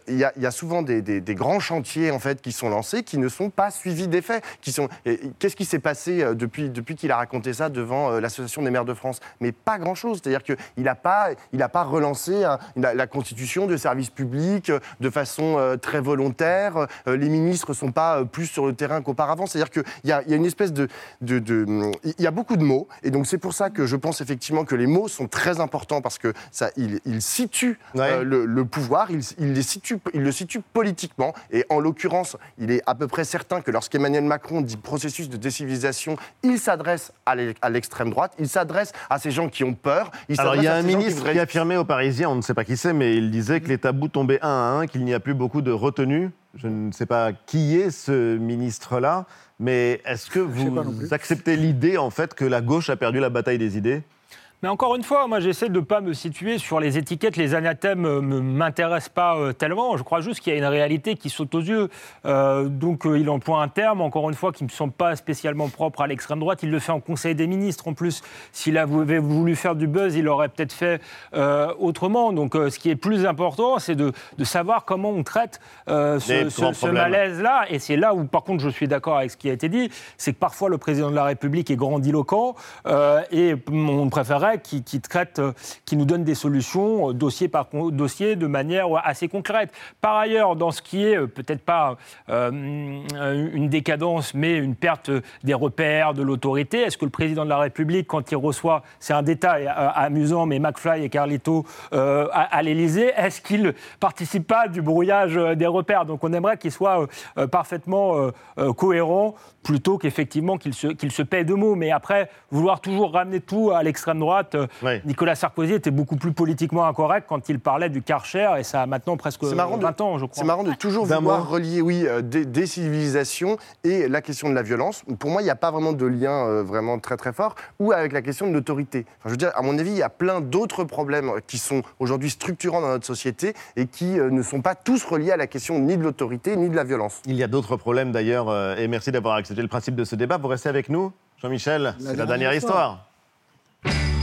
il y, a- il y a souvent des, des- des grands chantiers en fait, qui sont lancés, qui ne sont pas suivis d'effets. Qu'est-ce qui s'est passé euh, depuis, depuis qu'il a raconté ça devant euh, l'Association des maires de France? Mais pas grand-chose. C'est-à-dire qu'il n'a pas, il a pas relancé hein, la, la constitution de services publics euh, de façon euh, très volontaire. Euh, les ministres ne sont pas plus sur le terrain qu'auparavant. C'est-à-dire qu'il y a, y a une espèce de, de, de- Il y a beaucoup de mots. Et donc, c'est pour ça que je pense effectivement que les mots sont très importants parce que ça, il, il situe le, le pouvoir, il, il les situe, il le situe politiquement. Et en l'occurrence, il est à peu près certain que lorsqu'Emmanuel Macron dit processus de décivilisation, il s'adresse à l'extrême droite, il s'adresse à ces gens qui ont peur. Il Alors, il y a un qui ministre voudraient- qui affirmait aux Parisiens, on ne sait pas qui c'est, mais il disait que les tabous tombaient un à un, qu'il n'y a plus beaucoup de retenue. Je ne sais pas qui est ce ministre-là, mais est-ce que vous acceptez l'idée, en fait, que la gauche a perdu la bataille des idées? Mais encore une fois, moi j'essaie de ne pas me situer sur les étiquettes, les anathèmes ne m'intéressent pas euh, tellement. Je crois juste qu'il y a une réalité qui saute aux yeux. Euh, donc euh, il emploie un terme, encore une fois, qui ne me semble pas spécialement propre à l'extrême droite. Il le fait en Conseil des ministres en plus. S'il avait voulu faire du buzz, il l'aurait peut-être fait euh, autrement. Donc euh, ce qui est plus important, c'est de, de savoir comment on traite euh, ce, malaise-là. Et c'est là où, par contre, je suis d'accord avec ce qui a été dit, c'est que parfois le président de la République est grandiloquent euh, et on préférerait euh, qu'il nous donne des solutions euh, dossier par dossier de manière assez concrète. Par ailleurs, dans ce qui est euh, peut-être pas une décadence, mais une perte des repères, de l'autorité, est-ce que le président de la République, quand il reçoit, c'est un détail amusant, mais McFly et Carlito à, l'Élysée, est-ce qu'il participe pas du brouillage des repères? Donc on aimerait qu'il soit parfaitement cohérent plutôt qu'effectivement qu'il se, qu'il se paie de mots. Mais après, vouloir toujours ramener tout à l'extrême droite, euh, Nicolas Sarkozy était beaucoup plus politiquement incorrect quand il parlait du Karcher, et ça a maintenant presque C'est marrant, de, 20 ans, je crois. c'est marrant de toujours vouloir relier, oui, euh, des, des civilisations et la question de la violence. Pour moi, il n'y a pas vraiment de lien euh, vraiment très très fort, ou avec la question de l'autorité. Enfin, je veux dire, à mon avis, il y a plein d'autres problèmes qui sont aujourd'hui structurants dans notre société et qui euh, ne sont pas tous reliés à la question ni de l'autorité ni de la violence. Il y a d'autres problèmes d'ailleurs, euh, et merci d'avoir accepté le principe de ce débat. Vous restez avec nous, Jean-Michel, c'est la dernière dernière histoire. histoire.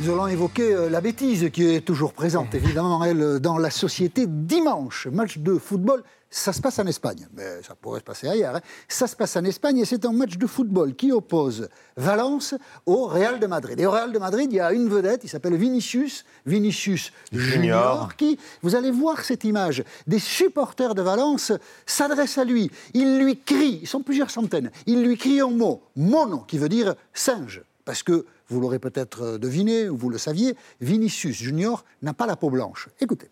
Nous allons évoquer euh, la bêtise qui est toujours présente, évidemment, elle, euh, dans la société. Dimanche, match de football, ça se passe en Espagne, mais ça pourrait se passer ailleurs. hein. Ça se passe en Espagne et c'est un match de football qui oppose Valence au Real de Madrid. Et au Real de Madrid, il y a une vedette, il s'appelle Vinicius, Vinicius Junior. Junior, qui, vous allez voir cette image, des supporters de Valence s'adressent à lui. Ils lui crient, ils sont plusieurs centaines, ils lui crient un mot, mono, qui veut dire singe. Parce que, vous l'aurez peut-être euh, deviné, ou vous le saviez, Vinicius Junior n'a pas la peau blanche. Écoutez.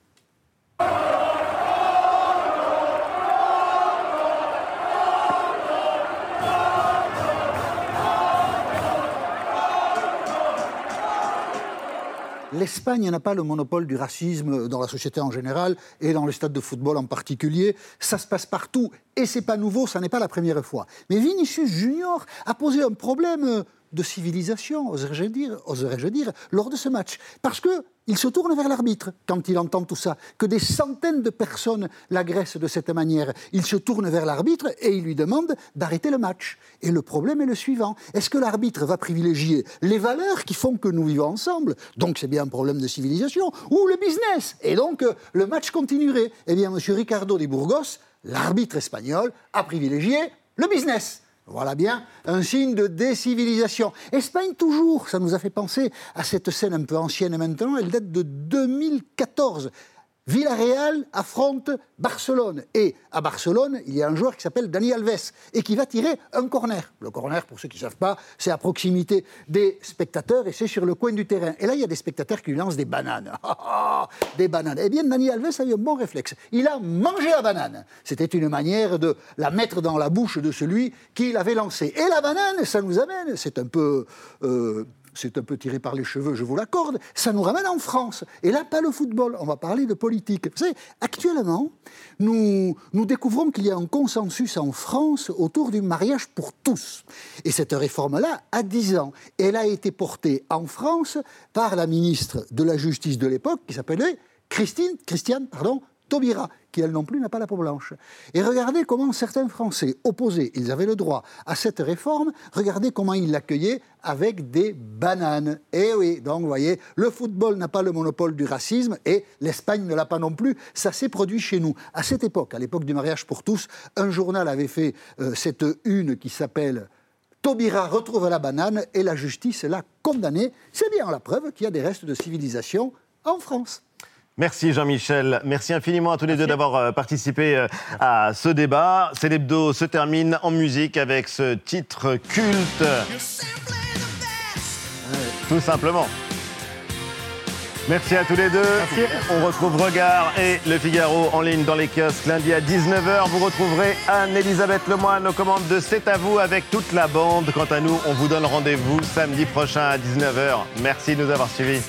L'Espagne n'a pas le monopole du racisme dans la société en général et dans les stades de football en particulier. Ça se passe partout et c'est pas nouveau, ça n'est pas la première fois. Mais Vinicius Junior a posé un problème de civilisation, oserais-je dire, oserais-je dire, lors de ce match. Parce que il se tourne vers l'arbitre quand il entend tout ça, que des centaines de personnes l'agressent de cette manière. Il se tourne vers l'arbitre et il lui demande d'arrêter le match. Et le problème est le suivant. Est-ce que l'arbitre va privilégier les valeurs qui font que nous vivons ensemble? Donc c'est bien un problème de civilisation, ou le business Et donc le match continuerait. Eh bien, M. Ricardo de Burgos, l'arbitre espagnol, a privilégié le business. Voilà bien un signe de décivilisation. Espagne toujours, ça nous a fait penser à cette scène un peu ancienne maintenant, elle date de 2014. Villarreal affronte Barcelone. Et à Barcelone, il y a un joueur qui s'appelle Dani Alves et qui va tirer un corner. Le corner, pour ceux qui ne savent pas, c'est à proximité des spectateurs et c'est sur le coin du terrain. Et là, il y a des spectateurs qui lui lancent des bananes. des bananes. Eh bien, Dani Alves a eu un bon réflexe. Il a mangé la banane. C'était une manière de la mettre dans la bouche de celui qui l'avait lancée. Et la banane, ça nous amène, c'est un peu... Euh, c'est un peu tiré par les cheveux, je vous l'accorde, ça nous ramène en France. Et là, pas le football, on va parler de politique. Vous savez, actuellement, nous, découvrons qu'il y a un consensus en France autour du mariage pour tous. Et cette réforme-là a 10 ans. Elle a été portée en France par la ministre de la Justice de l'époque, qui s'appelait Christine, Christiane pardon, Taubira, qui elle non plus n'a pas la peau blanche. Et regardez comment certains Français opposés, ils avaient le droit à cette réforme, regardez comment ils l'accueillaient avec des bananes. Eh oui, donc vous voyez, le football n'a pas le monopole du racisme et l'Espagne ne l'a pas non plus. Ça s'est produit chez nous. À cette époque, à l'époque du mariage pour tous, un journal avait fait euh, cette une qui s'appelle Taubira retrouve la banane et la justice l'a condamné. C'est bien la preuve qu'il y a des restes de civilisation en France. Merci Jean-Michel. Merci infiniment à tous les deux d'avoir euh, participé euh, à ce débat. C'est l'hebdo se termine en musique avec ce titre culte. Tout simplement. Merci à tous les deux. On retrouve Regard et Le Figaro en ligne dans les kiosques lundi à 19h. Vous retrouverez Anne-Elisabeth Lemoine aux commandes de C'est à vous avec toute la bande. Quant à nous, on vous donne rendez-vous samedi prochain à 19h. Merci de nous avoir suivis.